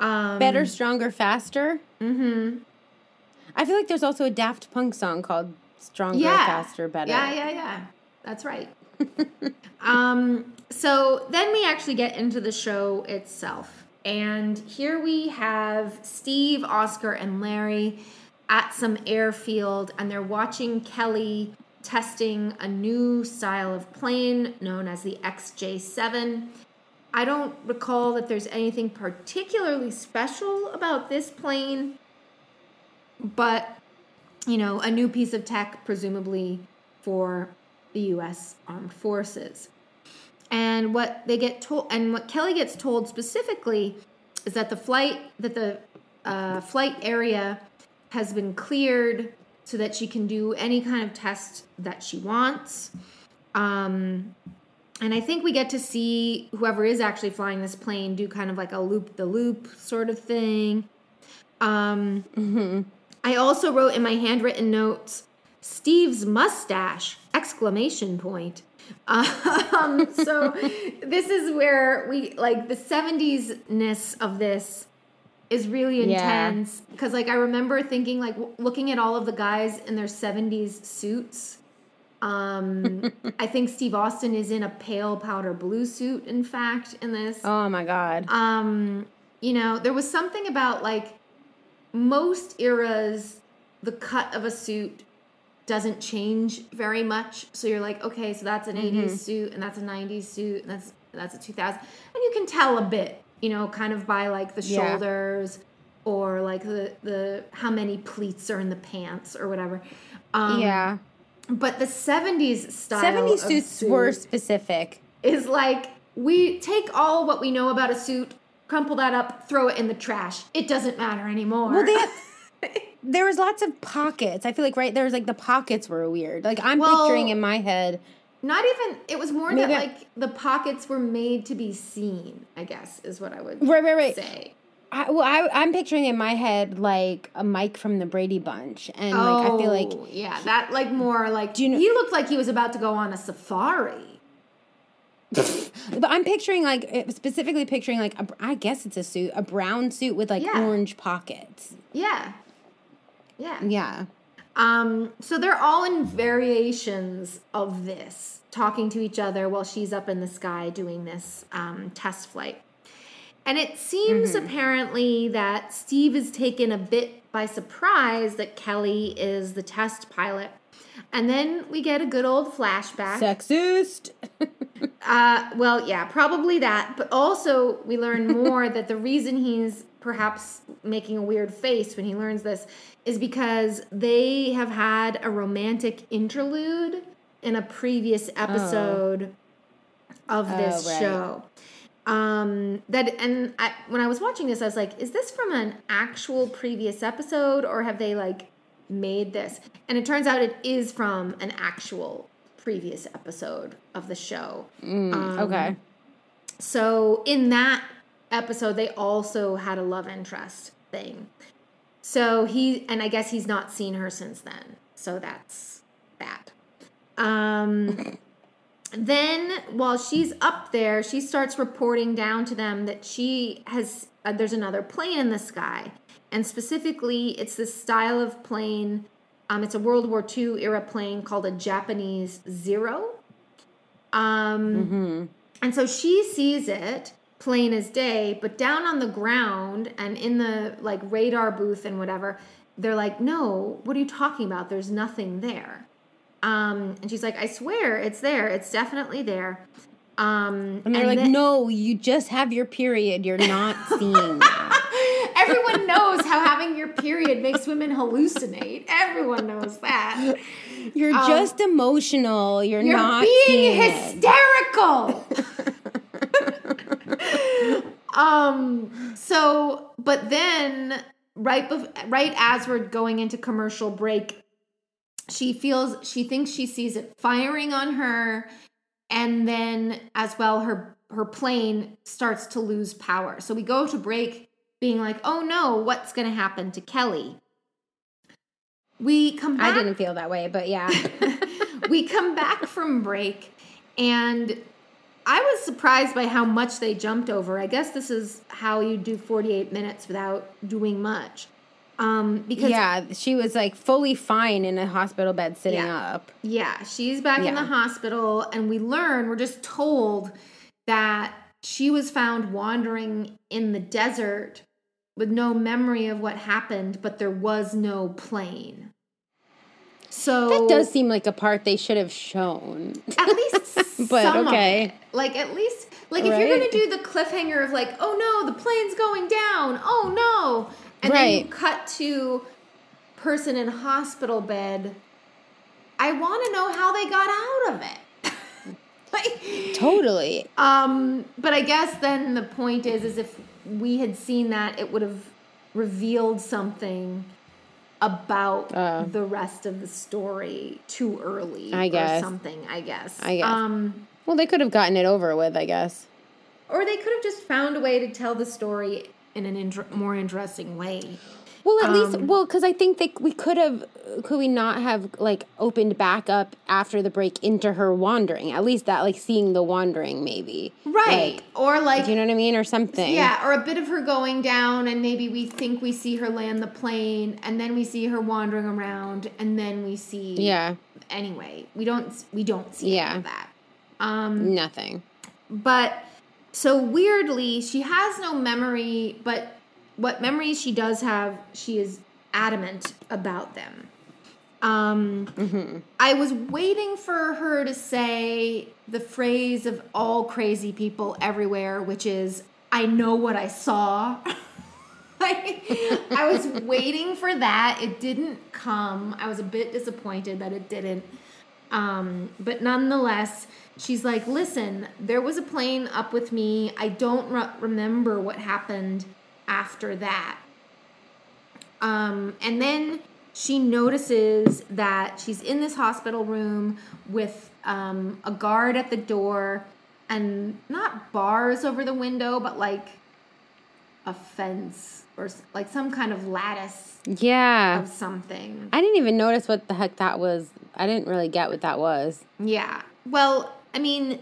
Um, Better, stronger, faster. Mm-hmm. I feel like there's also a Daft Punk song called Stronger, yeah. Faster, Better. Yeah, yeah, yeah. That's right. um, so then we actually get into the show itself. And here we have Steve, Oscar, and Larry at some airfield, and they're watching Kelly testing a new style of plane known as the XJ7. I don't recall that there's anything particularly special about this plane, but you know, a new piece of tech, presumably for the U.S. Armed Forces. And what they get told, and what Kelly gets told specifically, is that the flight that the uh, flight area has been cleared so that she can do any kind of test that she wants. Um, and I think we get to see whoever is actually flying this plane do kind of like a loop the loop sort of thing. Um, I also wrote in my handwritten notes, Steve's mustache! Exclamation point. Um, so this is where we like the 70s ness of this is really intense because like I remember thinking like w- looking at all of the guys in their 70s suits. Um, I think Steve Austin is in a pale powder blue suit. In fact, in this, Oh my god. um, you know, there was something about like most eras, the cut of a suit doesn't change very much. So you're like, okay, so that's an Mm-hmm. 80s suit and that's a 90s suit and that's that's a 2000. And you can tell a bit, you know, kind of by like the Yeah. shoulders or like the the how many pleats are in the pants or whatever. Um, yeah. But the 70s style 70s suits suit were specific. is like we take all what we know about a suit, crumple that up, throw it in the trash. It doesn't matter anymore. Well, they there was lots of pockets. I feel like right there was like the pockets were weird. Like I'm Well- picturing in my head. Not even. It was more that I- like the pockets were made to be seen. I guess is what I would Right, right, right. say. I, well, I, I'm picturing in my head like a Mike from the Brady Bunch, and like I feel like Oh, yeah, that like more like. do you know- he looked like he was about to go on a safari. But I'm picturing like eh, specifically picturing like a, I guess it's a suit, a brown suit with like Yeah. orange pockets. Yeah, yeah. Yeah. Um, so they're all in variations of this, talking to each other while she's up in the sky doing this um, test flight. And it seems apparently that Steve is taken a bit by surprise that Kelly is the test pilot. And then we get a good old flashback. Sexist. Uh, well, yeah, probably that. But also, we learn more that the reason he's perhaps making a weird face when he learns this is because they have had a romantic interlude in a previous episode of this Oh, right. show. Um, that and I, when I was watching this, I was like, is this from an actual previous episode or have they like made this? And it turns out it is from an actual previous episode of the show. Um, okay. So in that episode, they also had a love interest thing. So he and I guess he's not seen her since then. So that's that. Um, then while she's up there, she starts reporting down to them that she has uh, there's another plane in the sky, and specifically, it's this style of plane. Um, it's a World War II era plane called a Japanese Zero. Um, and so she sees it plain as day, but down on the ground and in the like radar booth and whatever, they're like, "No, what are you talking about? There's nothing there." Um, and she's like, "I swear, it's there. It's definitely there." Um, And they're like, then- no, you just have your period. You're not seeing that. Everyone knows how having your period makes women hallucinate. Everyone knows that. You're just emotional. You're, Um, You're not being hysterical. um. So, but then right bef- right as we're going into commercial break, she feels she thinks she sees it firing on her, and then as well her her plane starts to lose power. So we go to break, being like, "Oh no, what's going to happen to Kelly?" We come back I didn't feel that way, but yeah. we come back from break and I was surprised by how much they jumped over. I guess this is how you do 48 minutes without doing much. Um, because yeah, yeah, she was like fully fine in a hospital bed sitting Yeah. up. Yeah, she's back in the hospital, and we learn we're just told that she was found wandering in the desert with no memory of what happened, but there was no plane. So That does seem like a part they should have shown. at least But, okay. Like at least like if you're gonna do the cliffhanger of like, oh no, the plane's going down. Oh no. And then you cut to person in hospital bed. I wanna know how they got out of it. like, Totally. um, but I guess then the point is, is if we had seen that, it would have revealed something about Uh. the rest of the story too early. I guess. or something. I guess. I guess. Um, Well, they could have gotten it over with, I guess. or they could have just found a way to tell the story in an inter- more interesting way. Well, at least, Um, well, because I think they, we could have, could we not have like opened back up after the break into her wandering? At least that, like seeing the wandering, maybe. Right. Like, or like do you know what I mean, or something? Yeah, or a bit of her going down, and maybe we think we see her land the plane, and then we see her wandering around, and then we see. Yeah. Anyway, we don't we don't see any Yeah. of that. Um, Nothing. but so weirdly, she has no memory, but what memories she does have, she is adamant about them. Um, I was waiting for her to say the phrase of all crazy people everywhere, which is, I know what I saw. Like, I was waiting for that. It didn't come. I was a bit disappointed that it didn't. Um, but nonetheless, she's like, listen, there was a plane up with me. I don't re- remember what happened after that. Um, and then she notices that she's in this hospital room with um, a guard at the door and not bars over the window, but like a fence or like some kind of lattice Yeah. of something. I didn't even notice what the heck that was. I didn't really get what that was. Yeah. Well, I mean,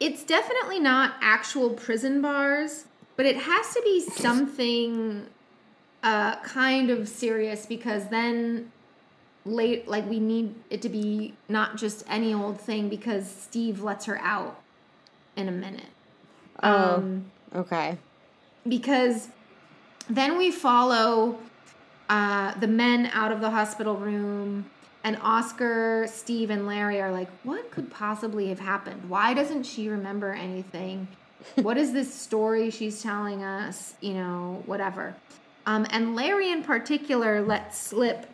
it's definitely not actual prison bars, but it has to be something uh kind of serious because then late like we need it to be not just any old thing because Steve lets her out in a minute. Oh. Um Okay. because then we follow uh, the men out of the hospital room and oscar steve and larry are like what could possibly have happened why doesn't she remember anything what is this story she's telling us? You know whatever. Um, and larry in particular lets slip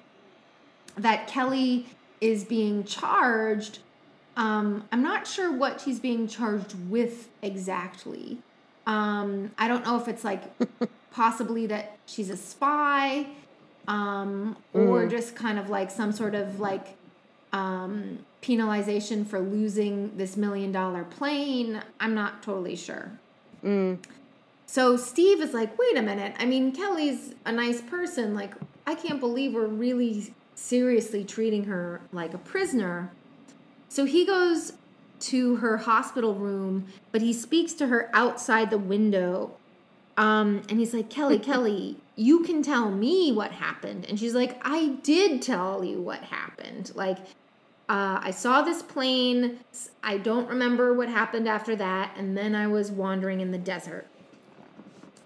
that kelly is being charged. Um, i'm not sure what she's being charged with exactly. Um, I don't know if it's like possibly that she's a spy, um, or just kind of like some sort of like um, penalization for losing this million dollar plane. I'm not totally sure. So Steve is like, wait a minute. I mean, Kelly's a nice person. Like, I can't believe we're really seriously treating her like a prisoner. So he goes to her hospital room, but he speaks to her outside the window. Um, and he's like, Kelly, Kelly, you can tell me what happened. And she's like, I did tell you what happened. Like, uh, I saw this plane. I don't remember what happened after that. And then I was wandering in the desert.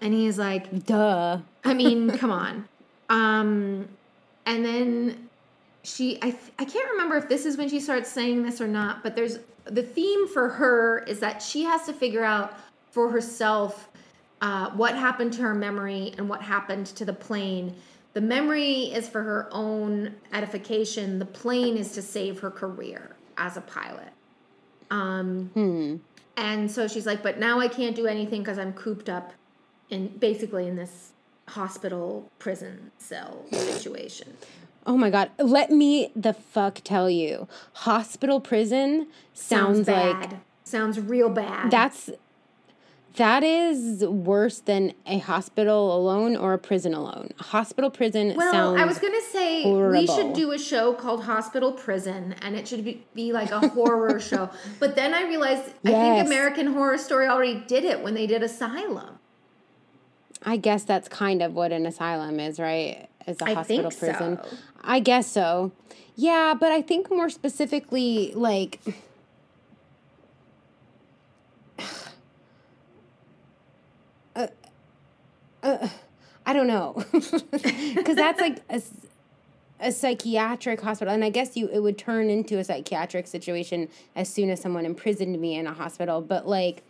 And he's like, Duh. I mean, come on. Um, and then she, I, I can't remember if this is when she starts saying this or not, but there's the theme for her is that she has to figure out for herself uh, what happened to her memory and what happened to the plane. The memory is for her own edification. The plane is to save her career as a pilot. Um, And so she's like, but now I can't do anything because I'm cooped up in basically in this hospital prison cell situation. Oh my god. Let me the fuck tell you. Hospital prison sounds, like bad. sounds real bad. that's that is worse than a hospital alone or a prison alone. Hospital prison well, I was gonna say we should do a show called Hospital Prison, and it should be, be like a horror show. But then I realized I think American Horror Story already did it when they did Asylum. I guess that's kind of what an asylum is, right? As a I hospital think prison. so. I guess so. Yeah, but I think more specifically, like. Uh, uh, I don't know. Because that's like a, a psychiatric hospital. And I guess you it would turn into a psychiatric situation as soon as someone imprisoned me in a hospital. But like.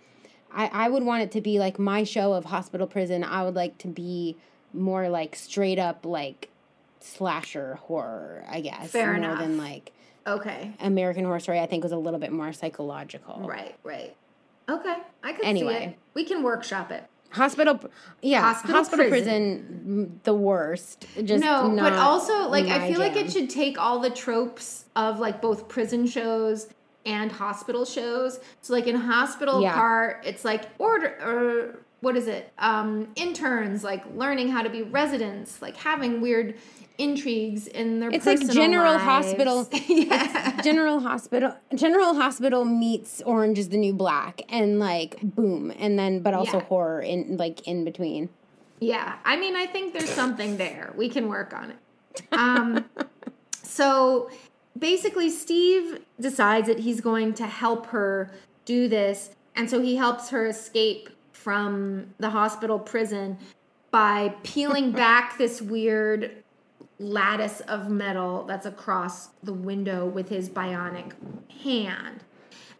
I, I would want it to be like my show of hospital prison. I would like to be more like straight up like slasher horror, I guess. Fair more enough. than like Okay. American Horror Story. I think was a little bit more psychological. Right, right. Okay. I could see Anyway. it. We can workshop it. Hospital, yeah, Hospital hospital, prison. prison. the worst. Just no, but also like I feel like it should take all the tropes of like both prison shows and hospital shows. So like in hospital Yeah. part, it's like order or what is it? Um interns like learning how to be residents, like having weird intrigues in their It's like General lives. Hospital. yeah. General Hospital. General Hospital meets Orange is the New Black, and like boom, and then but also Yeah. horror in like in between. Yeah, I mean, I think there's something there. We can work on it. Um, so basically, Steve decides that he's going to help her do this. And so he helps her escape from the hospital prison by peeling back this weird lattice of metal that's across the window with his bionic hand.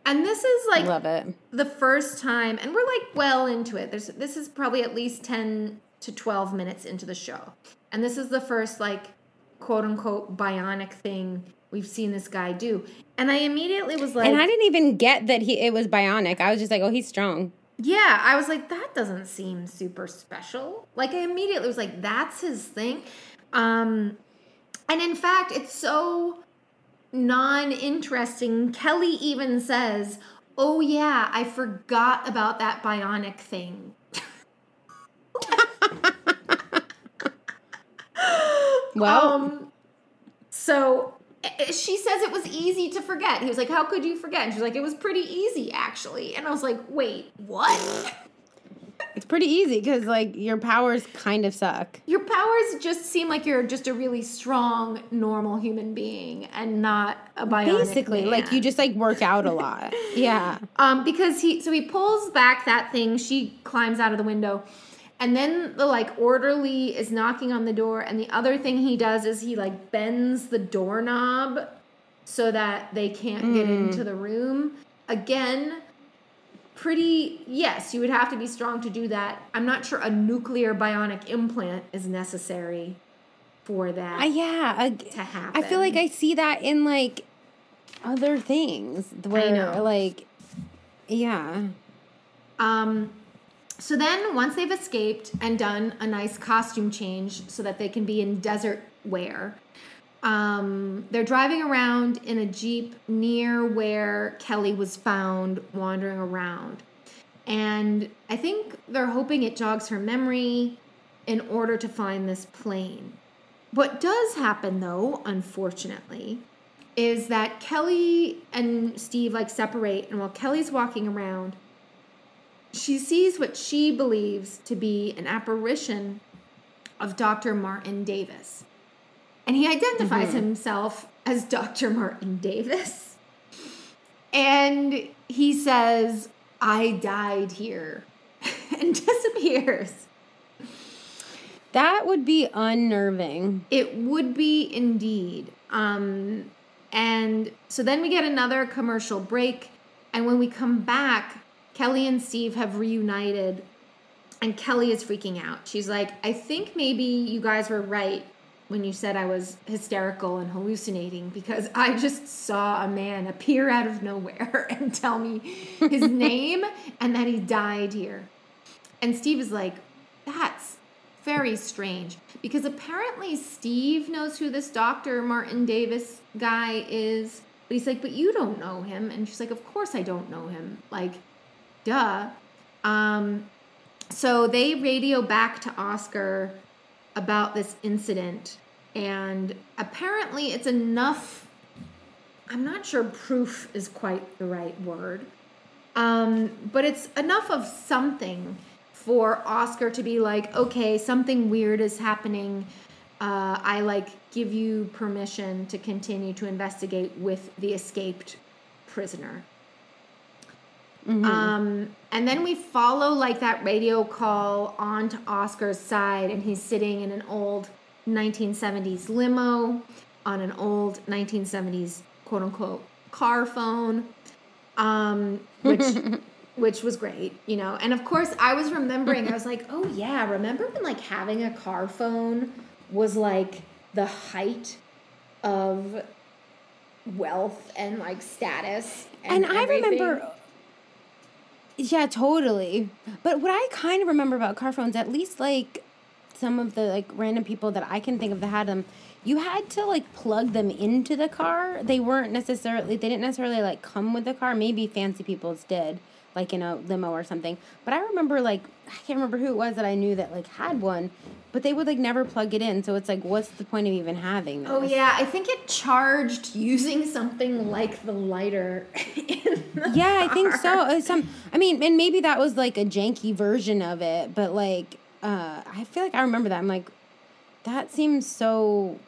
And this is like Love it. the first time and we're like well into it there's this is probably at least 10 to 12 minutes into the show and this is the first like quote unquote bionic thing we've seen this guy do and i immediately was like and I didn't even get that he it was bionic. I was just like, oh, he's strong. Yeah i was like that doesn't seem super special. Like i immediately was like that's his thing. Um and in fact it's so non-interesting. Kelly even says oh yeah i forgot about that bionic thing. Well, um so she says it was easy to forget he was like how could you forget and she's like it was pretty easy actually and i was like wait what it's pretty easy because like your powers kind of suck. Your powers just seem like you're just a really strong, normal human being and not a bionic Basically, like you just like work out a lot. Yeah. um because he so he pulls back that thing, she climbs out of the window. And then the like orderly is knocking on the door and the other thing he does is he like bends the doorknob so that they can't get into the room. Again, pretty yes, you would have to be strong to do that. I'm not sure a nuclear bionic implant is necessary for that. I, yeah. I, to I feel like. I see that in like other things where know. like yeah. Um, so then, once they've escaped and done a nice costume change so that they can be in desert wear, um, they're driving around in a Jeep near where Kelly was found wandering around. And I think they're hoping it jogs her memory in order to find this plane. What does happen, though, unfortunately, is that Kelly and Steve like separate, and while Kelly's walking around, she sees what she believes to be an apparition of Dr. Martin Davis. And he identifies himself as Dr. Martin Davis. And he says, I died here, and disappears. That would be unnerving. It would be indeed. Um, and so then we get another commercial break. And when we come back, Kelly and Steve have reunited. And Kelly is freaking out. She's like, I think maybe you guys were right when you said I was hysterical and hallucinating because I just saw a man appear out of nowhere and tell me his name and that he died here. And Steve is like, that's very strange because apparently Steve knows who this Dr. Martin Davis guy is. But he's like, but you don't know him. And she's like, of course I don't know him. Like, duh. Um, so they radio back to Oscar about this incident. And apparently it's enough. I'm not sure proof is quite the right word. Um, but it's enough of something for Oscar to be like, okay, something weird is happening. Uh, I like give you permission to continue to investigate with the escaped prisoner. Um, and then we follow like that radio call onto Oscar's side, and he's sitting in an old 1970s limo on an old 1970s quote unquote car phone, um, which which was great, you know. And of course, I was remembering. I was like, oh yeah, remember when like having a car phone was like the height of wealth and like status. And, And, I remember. Yeah, totally. But what I kind of remember about car phones, at least like some of the like random people that I can think of that had them, you had to like plug them into the car. They weren't necessarily they didn't necessarily like come with the car. Maybe fancy people's did, like in a limo or something. But I remember like I can't remember who it was that I knew that like had one, but they would like never plug it in. So it's like, what's the point of even having this? Oh yeah, I think it charged using something like the lighter. in the Yeah, I think so. Uh, Some, I mean, and maybe that was like a janky version of it, but like, uh, I feel like I remember that. I'm like, that seems so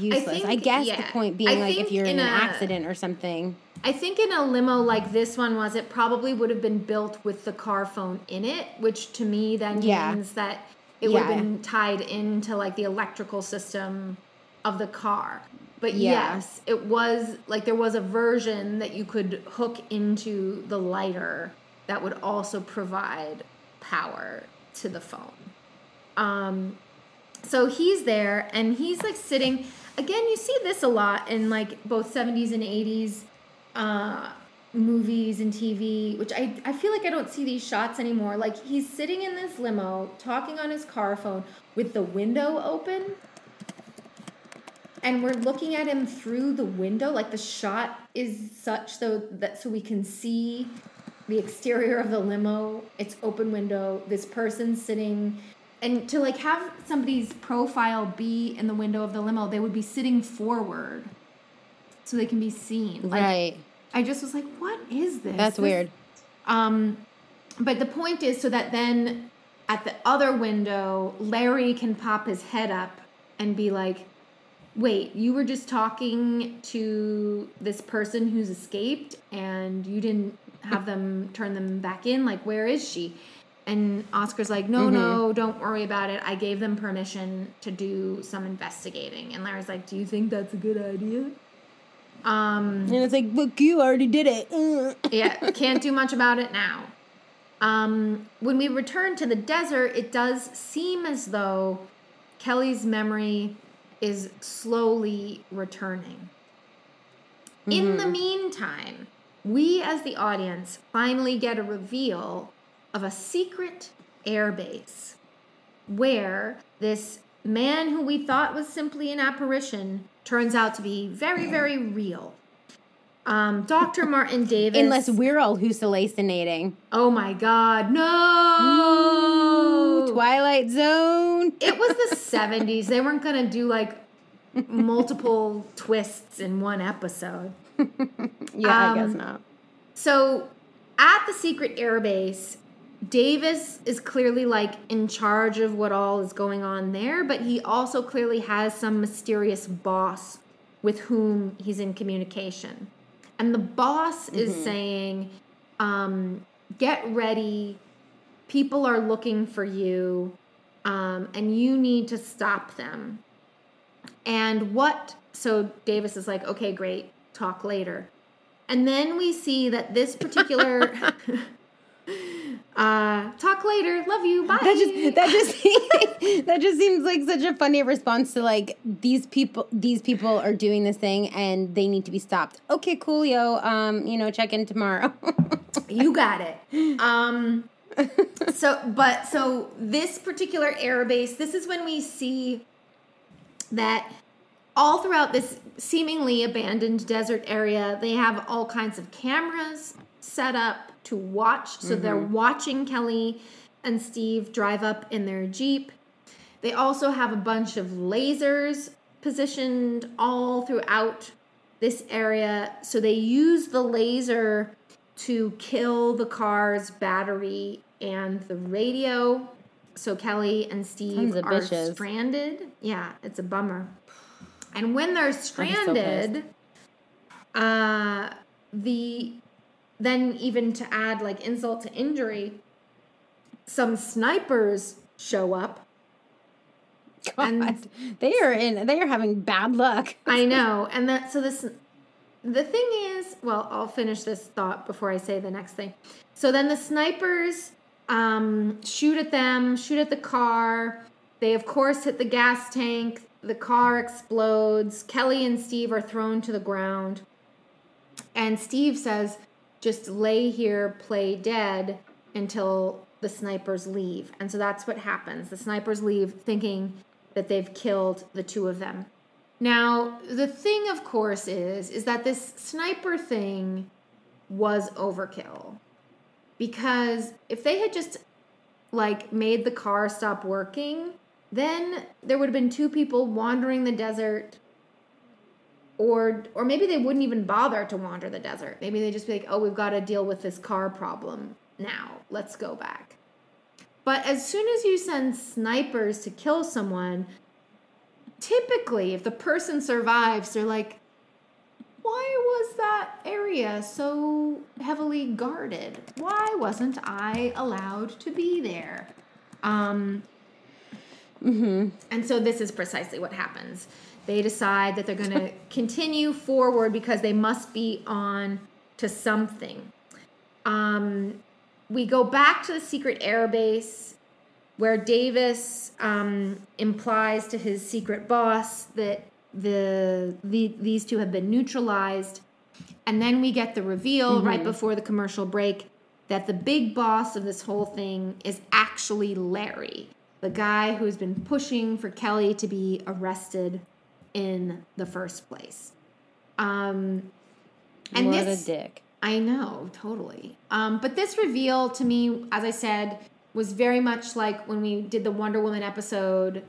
useless. I, think- guess yeah. the point being I like if you're in, in an a- accident or something. I think in a limo like this one was, it probably would have been built with the car phone in it, which to me then Yeah. means that it would have been tied into like the electrical system of the car. But Yeah. yes, it was like there was a version that you could hook into the lighter that would also provide power to the phone. Um, so he's there and he's like sitting again you see this a lot in like both 70s and 80s uh movies and tv which i i feel like i don't see these shots anymore. Like he's sitting in this limo talking on his car phone with the window open and we're looking at him through the window. Like the shot is such so that so we can see the exterior of the limo. It's open window. This person sitting and to like have somebody's profile be in the window of the limo they would be sitting forward so they can be seen like right. i just was like what is this That's This- weird. um, but the point is so that then at the other window, Larry can pop his head up and be like, wait, you were just talking to this person who's escaped and you didn't have them turn them back in? Like, where is she? And Oscar's like, no, no, don't worry about it. I gave them permission to do some investigating. And Larry's like, do you think that's a good idea? Um, And it's like, look, you already did it. Yeah, can't do much about it now. Um, when we return to the desert, it does seem as though Kelly's memory is slowly returning. In the meantime, we as the audience finally get a reveal of a secret airbase where this man who we thought was simply an apparition turns out to be very, very real. Um, Dr. Martin Davis. Unless we're all hallucinating. Oh my God, no! Twilight Zone. It was the 70s. They weren't going to do like multiple twists in one episode. Yeah, I guess Um, not. So at the secret airbase, Davis is clearly like in charge of what all is going on there, but he also clearly has some mysterious boss with whom he's in communication. And the boss is saying, um, get ready. People are looking for you, um, and you need to stop them. And what? So Davis is like, okay, great, talk later. And then we see that this particular uh talk later, love you, bye. That just that just that just seems like such a funny response to like these people these people are doing this thing and they need to be stopped. Okay, coolio. Um, you know, check in tomorrow. you got it. Um so but so this particular airbase, this is when we see that all throughout this seemingly abandoned desert area, they have all kinds of cameras set up to watch. So they're watching Kelly and Steve drive up in their Jeep. They also have a bunch of lasers positioned all throughout this area. So they use the laser to kill the car's battery and the radio. So Kelly and Steve are bitches. stranded. Yeah, it's a bummer. And when they're so stranded, uh, the then even to add like insult to injury, some snipers show up. God, they are in they are having bad luck. I know, and that so this the thing is, well, I'll finish this thought before I say the next thing. So then the snipers um, shoot at them, shoot at the car. They of course hit the gas tank. the car explodes. Kelly and Steve are thrown to the ground. And Steve says, just lay here, play dead until the snipers leave. And so that's what happens. The snipers leave thinking that they've killed the two of them. Now, the thing of course is is that this sniper thing was overkill. Because if they had just like made the car stop working, then there would have been two people wandering the desert or or maybe they wouldn't even bother to wander the desert. Maybe they just be like, "Oh, we've got to deal with this car problem now. Let's go back." But as soon as you send snipers to kill someone, typically if the person survives, they're like, "Why was that area so heavily guarded? Why wasn't I allowed to be there?" Um Mm-hmm. and so this is precisely what happens. They decide that they're going to continue forward because they must be on to something. Um, we go back to the secret airbase where Davis um, implies to his secret boss that the, the these two have been neutralized, and then we get the reveal right before the commercial break that the big boss of this whole thing is actually Larry, the guy who's been pushing for Kelly to be arrested in the first place. Um, and what this, a dick. I know, totally. Um, but this reveal to me, as I said, was very much like when we did the Wonder Woman episode,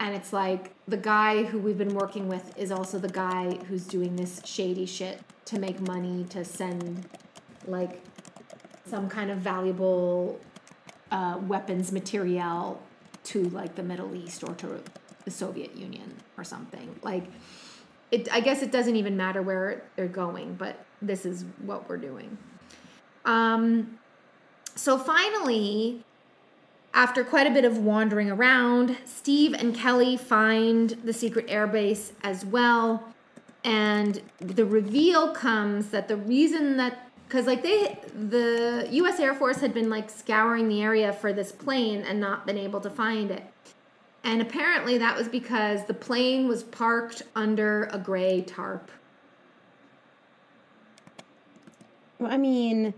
and it's like the guy who we've been working with is also the guy who's doing this shady shit to make money to send like some kind of valuable uh, weapons material to like the Middle East or to the Soviet Union or something. Like it I guess it doesn't even matter where they're going, but this is what we're doing. Um so finally after quite a bit of wandering around, Steve and Kelly find the secret airbase as well. And the reveal comes that the reason that because like they the US Air Force had been like scouring the area for this plane and not been able to find it. And apparently that was because the plane was parked under a gray tarp. Well, I mean,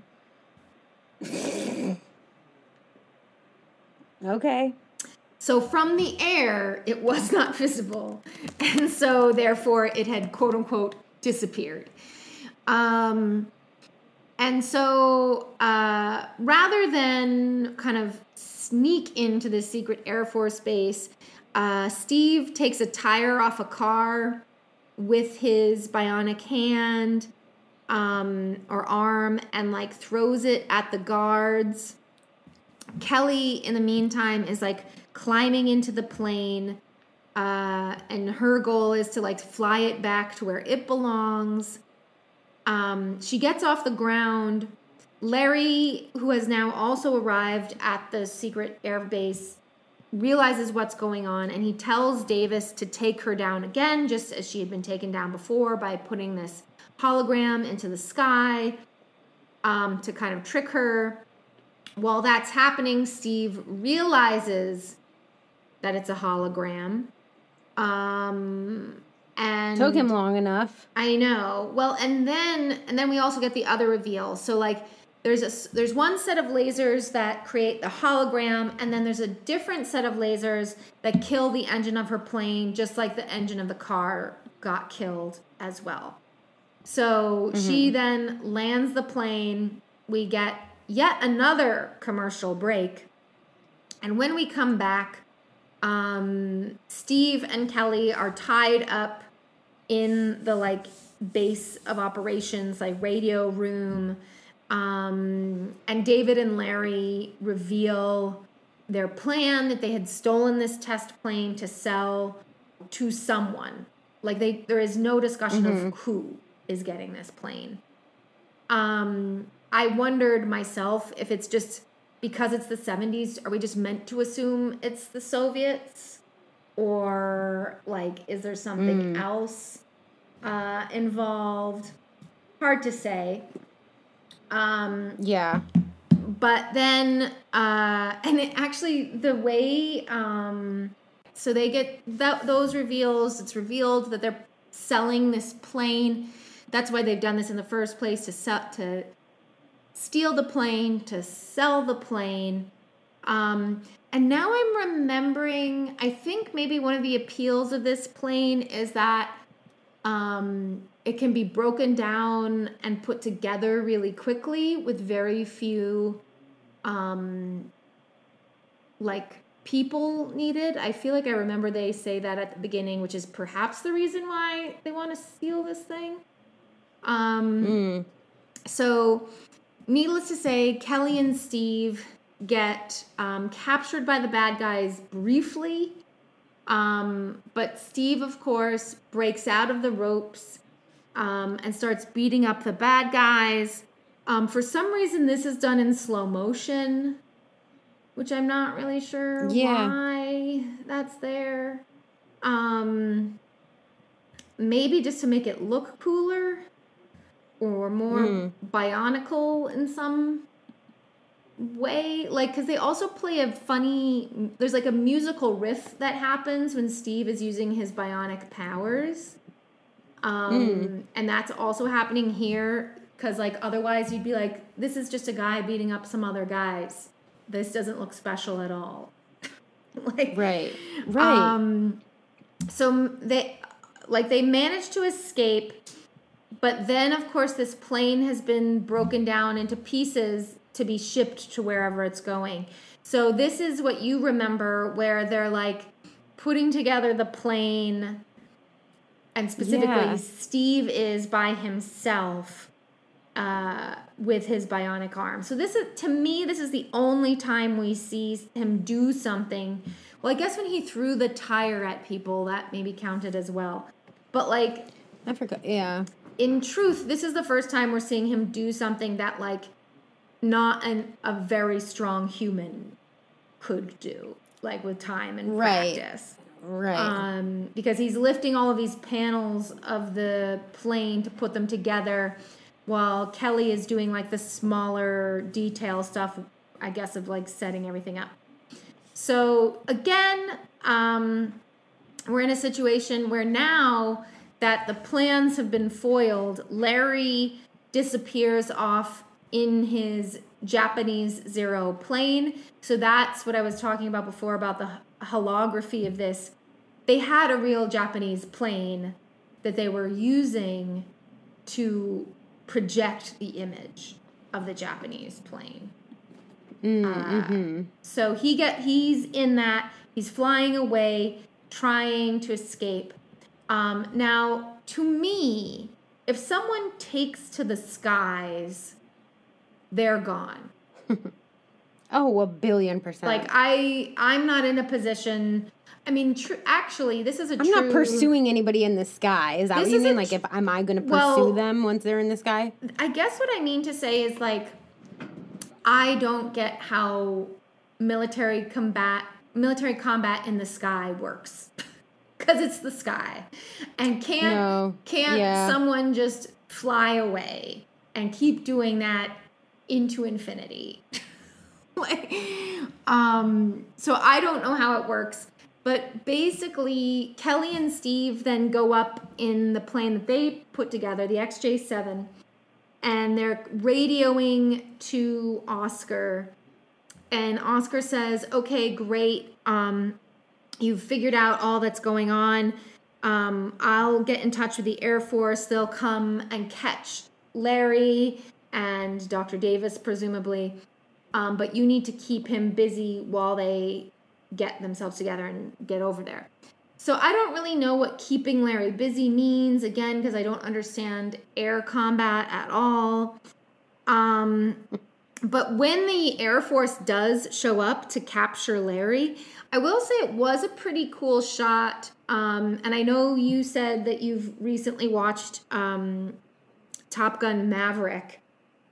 okay. So from the air, it was not visible. And so therefore it had quote unquote disappeared. Um, and so uh, rather than kind of sneak into this secret Air Force base, uh, Steve takes a tire off a car with his bionic hand um, or arm and like throws it at the guards. Kelly, in the meantime, is like climbing into the plane, uh, and her goal is to like fly it back to where it belongs. Um, she gets off the ground. Larry, who has now also arrived at the secret air base, realizes what's going on and he tells Davis to take her down again, just as she had been taken down before by putting this hologram into the sky um, to kind of trick her. While that's happening, Steve realizes that it's a hologram. Um, and Took him long enough. I know. Well, and then and then we also get the other reveal. So like there's a there's one set of lasers that create the hologram and then there's a different set of lasers that kill the engine of her plane just like the engine of the car got killed as well. So she mm-hmm. then lands the plane. We get yet another commercial break. And when we come back, um, Steve and Kelly are tied up in the like base of operations, like radio room. Um, and Davis and Larry reveal their plan that they had stolen this test plane to sell to someone. Like they, there is no discussion of who is getting this plane. Um, I wondered myself if it's just because it's the 70s, are we just meant to assume it's the Soviets? Or like, is there something else uh, involved? Hard to say. Um, Yeah. but then uh and it actually the way um so they get that those reveals. It's revealed that they're selling this plane. That's why they've done this in the first place to sell to steal the plane, to sell the plane. Um, and now I'm remembering. I think maybe one of the appeals of this plane is that um, it can be broken down and put together really quickly with very few um, like people needed. I feel like I remember they say that at the beginning, which is perhaps the reason why they want to steal this thing. Um, Mm. So, needless to say, Kelly and Steve get um, captured by the bad guys briefly. Um, but Steve, of course, breaks out of the ropes um, and starts beating up the bad guys. Um, for some reason, this is done in slow motion, which I'm not really sure Yeah. why that's there. Um, maybe just to make it look cooler or more Mm. bionicle in some way like because they also play a funny there's like a musical riff that happens when steve is using his bionic powers um and that's also happening here because like otherwise you'd be like this is just a guy beating up some other guys this doesn't look special at all like Right. Right. um, so they like they managed to escape, but then of course this plane has been broken down into pieces to be shipped to wherever it's going. So this is what you remember where they're like putting together the plane and specifically Yeah. Steve is by himself uh, with his bionic arm. So this is to me this is the only time we see him do something. Well, I guess when he threw the tire at people that maybe counted as well. But like I forgot. Yeah. In truth, this is the first time we're seeing him do something that like not an a very strong human could do, like with time and Right. practice Right. um, because he's lifting all of these panels of the plane to put them together while Kelly is doing like the smaller detail stuff, I guess, of like setting everything up. So again, um, we're in a situation where now that the plans have been foiled, Larry disappears off in his Japanese Zero plane. So that's what I was talking about before about the holography of this. They had a real Japanese plane that they were using to project the image of the Japanese plane. mm-hmm. So he get he's in that. He's flying away, trying to escape. Um, now, to me, if someone takes to the skies, they're gone. Oh, a billion percent. Like I, I'm not in a position. I mean, tr- actually, this is a. I'm not pursuing anybody in the sky. Is that what you mean? Like, if am I going to pursue Well- them once they're in the sky? I guess what I mean to say is like, I don't get how military combat military combat in the sky works because it's the sky, and can't No. can't Yeah. someone just fly away and keep doing that into infinity? like, um, so I don't know how it works. But basically, Kelly and Steve then go up in the plane that they put together, the XJ7, and they're radioing to Oscar. And Oscar says, "Okay, great. Um, you've figured out all that's going on. Um, I'll get in touch with the Air Force. They'll come and catch Larry and Dr. Davis, presumably. Um, but you need to keep him busy while they get themselves together and get over there. So I don't really know what keeping Larry busy means, again, because I don't understand air combat at all. Um, but when the Air Force does show up to capture Larry, I will say it was a pretty cool shot. Um, and I know you said that you've recently watched um, Top Gun Maverick.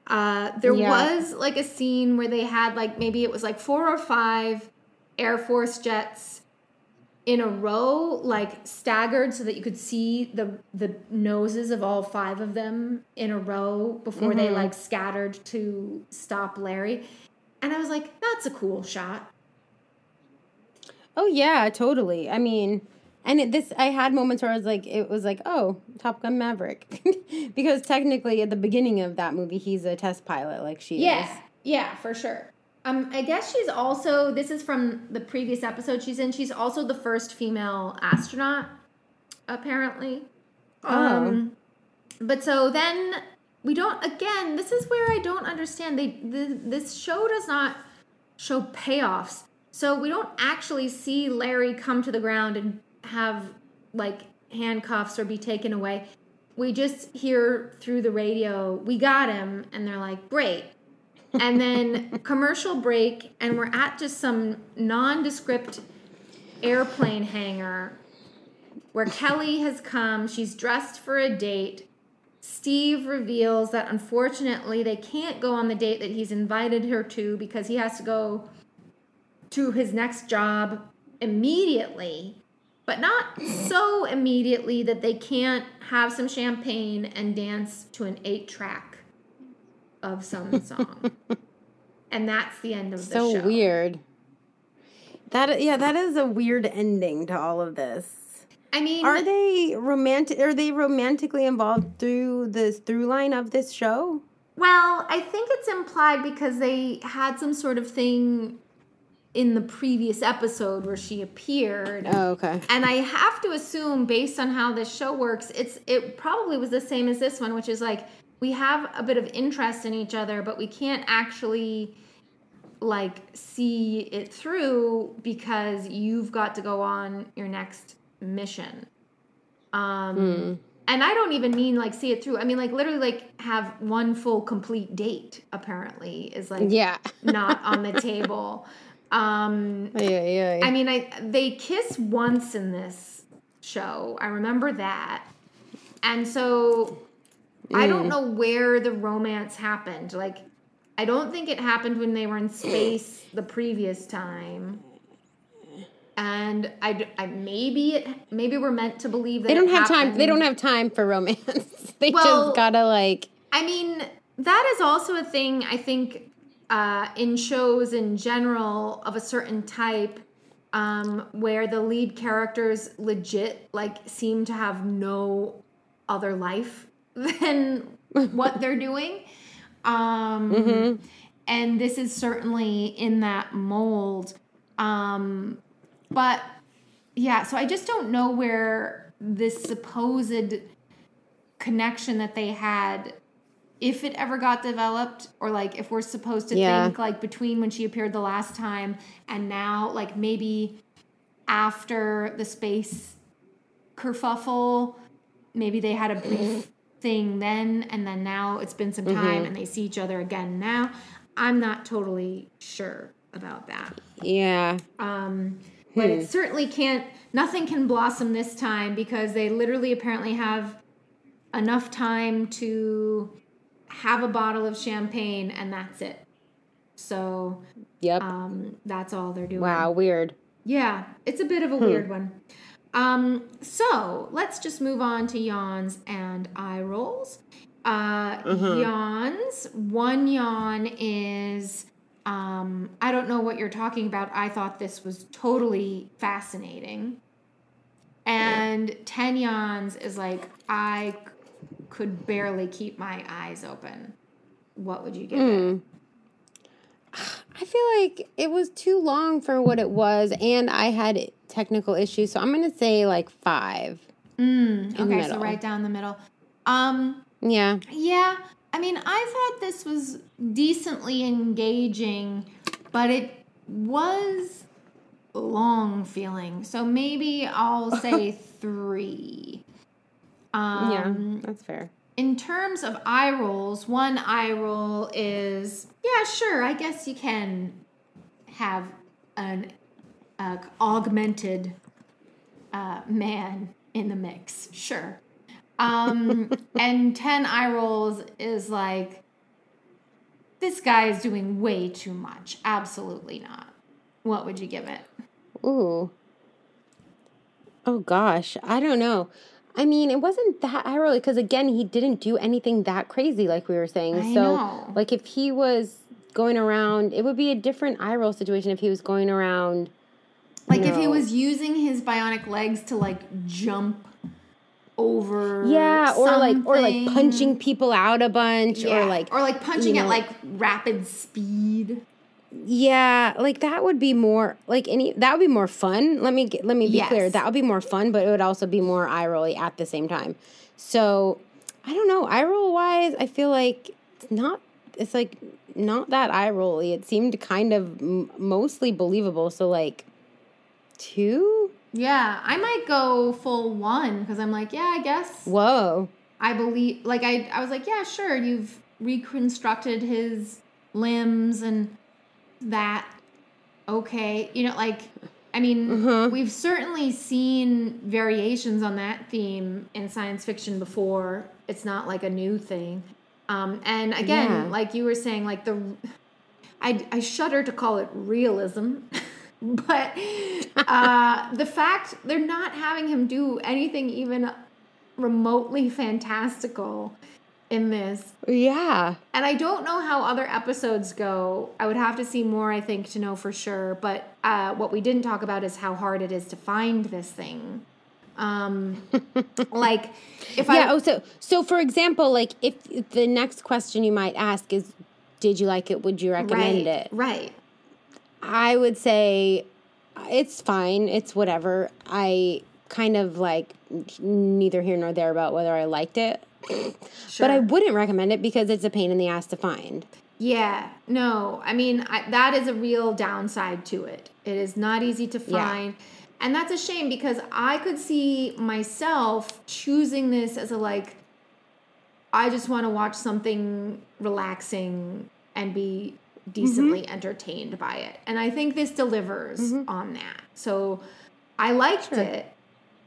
Uh, there Yeah. was like a scene where they had like maybe it was like four or five Air Force jets in a row, like staggered, so that you could see the the noses of all five of them in a row before they like scattered to stop Larry. And I was like, that's a cool shot. Oh yeah, totally. I mean, and it, this I had moments where I was like, it was like, oh, Top Gun Maverick, because technically at the beginning of that movie, he's a test pilot, like she Yeah, is. yeah, for sure. Um, I guess she's also. This is from the previous episode she's in. She's also the first female astronaut, apparently. Um, but so then we don't. Again, this is where I don't understand. They the, this show does not show payoffs, so we don't actually see Larry come to the ground and have like handcuffs or be taken away. We just hear through the radio, "We got him," and they're like, "Great." and then commercial break and we're at just some nondescript airplane hangar where Kelly has come. She's dressed for a date. Steve reveals that unfortunately they can't go on the date that he's invited her to because he has to go to his next job immediately, but not so immediately that they can't have some champagne and dance to an eight track of some song. and that's the end of the So show. So weird. That yeah, that is a weird ending to all of this. I mean, Are they romantic? Are they romantically involved through this through line of this show? Well, I think it's implied because they had some sort of thing in the previous episode where she appeared. Oh, okay. And I have to assume based on how this show works, it's it probably was the same as this one, which is like we have a bit of interest in each other, but we can't actually like see it through because you've got to go on your next mission. Um and I don't even mean like see it through. I mean like literally like have one full complete date apparently is like Yeah. not on the table. Um Yeah, yeah. I mean I they kiss once in this show. I remember that. And so I don't know where the romance happened. Like I don't think it happened when they were in space the previous time. And I, maybe it maybe we're meant to believe that they don't it have time. They don't have time for romance. they Well- just gotta like. I mean, that is also a thing I think uh, in shows in general of a certain type um, where the lead characters legit like seem to have no other life than what they're doing. Um, And this is certainly in that mold. Um, but yeah, so I just don't know where this supposed connection that they had if it ever got developed or like if we're supposed to Yeah. think like between when she appeared the last time and now like maybe after the space kerfuffle maybe they had a brief thing then and then now it's been some time and they see each other again now i'm not totally sure about that Yeah. um, but it certainly can't, nothing can blossom this time because they literally apparently have enough time to have a bottle of champagne and that's it. So Yep. um, that's all they're doing. wow. Weird. Yeah, it's a bit of a weird one. Um, so let's just move on to yawns and eye rolls. Uh, Yawns. One yawn is um, I don't know what you're talking about. I thought this was totally fascinating. And 10 yawns is like I could barely keep my eyes open. What would you give it? I feel like it was too long for what it was, and I had technical issues, so I'm gonna say like five. Mm, okay, so right down the middle. Um, Yeah. Yeah, I mean, I thought this was decently engaging, but it was long feeling. So maybe I'll say three. Um, yeah. That's fair. In terms of eye rolls, one eye roll is yeah, sure. I guess you can have an uh, augmented uh, man in the mix. Sure. Um, and 10 eye rolls is like, this guy is doing way too much. Absolutely not. What would you give it? Ooh. Oh gosh, I don't know. I mean, it wasn't that eye rolly because again, he didn't do anything that crazy, like we were saying. I so, know. like, if he was going around, it would be a different eye roll situation if he was going around Like if he was using his bionic legs to like jump over Yeah, or like or like punching people out a bunch Yeah. or like or like punching at know- like rapid speed. Yeah, like that would be more like any that would be more fun. Let me get, let me be clear. That would be more fun, but it would also be more eye rolly at the same time. So, I don't know. Eye roll wise, I feel like it's not it's like not that eye rolly. It seemed kind of m- mostly believable. So like 2? Yeah, I might go full one because I'm like, yeah, I guess Whoa. I believe. Like I, I was like, yeah, sure, you've reconstructed his limbs and that. Okay, you know, like, I mean, Mhm. we've certainly seen variations on that theme in science fiction before. It's not like a new thing. Um, and again, Yeah. like you were saying, like the, I, I shudder to call it realism, but uh, the fact they're not having him do anything even remotely fantastical in this. Yeah. And I don't know how other episodes go. I would have to see more, I think, to know for sure. But uh, what we didn't talk about is how hard it is to find this thing. Um, like, if yeah. I Oh, so so for example, like if, if the next question you might ask is, "Did you like it? Would you recommend right, it?" right, I would say it's fine. It's whatever. I kind of like neither here nor there about whether I liked it, sure. but I wouldn't recommend it because it's a pain in the ass to find. Yeah, no, I mean, I, that is a real downside to it. It is not easy to Yeah. find. And that's a shame because I could see myself choosing this as a like, I just want to watch something relaxing and be decently entertained by it. And I think this delivers on that. So I liked it.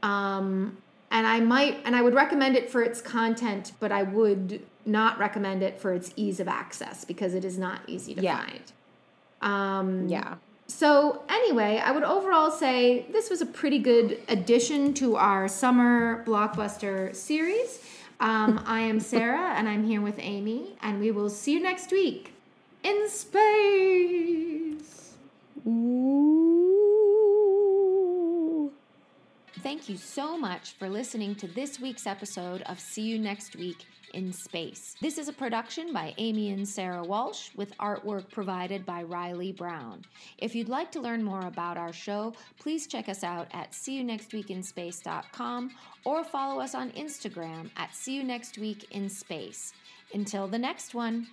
Um, and I might, and I would recommend it for its content, but I would not recommend it for its ease of access because it is not easy to Yeah. find. Um, Yeah. so anyway, I would overall say this was a pretty good addition to our summer blockbuster series. Um, I am Sarah, and I'm here with Amy, and we will see you next week in space. Ooh. Thank you so much for listening to this week's episode of See You Next Week in Space. This is a production by Amy and Sarah Walsh with artwork provided by Riley Brown. If you'd like to learn more about our show, please check us out at seeyouNextWeekinspace.com or follow us on Instagram at See You Next Week in Space. Until the next one.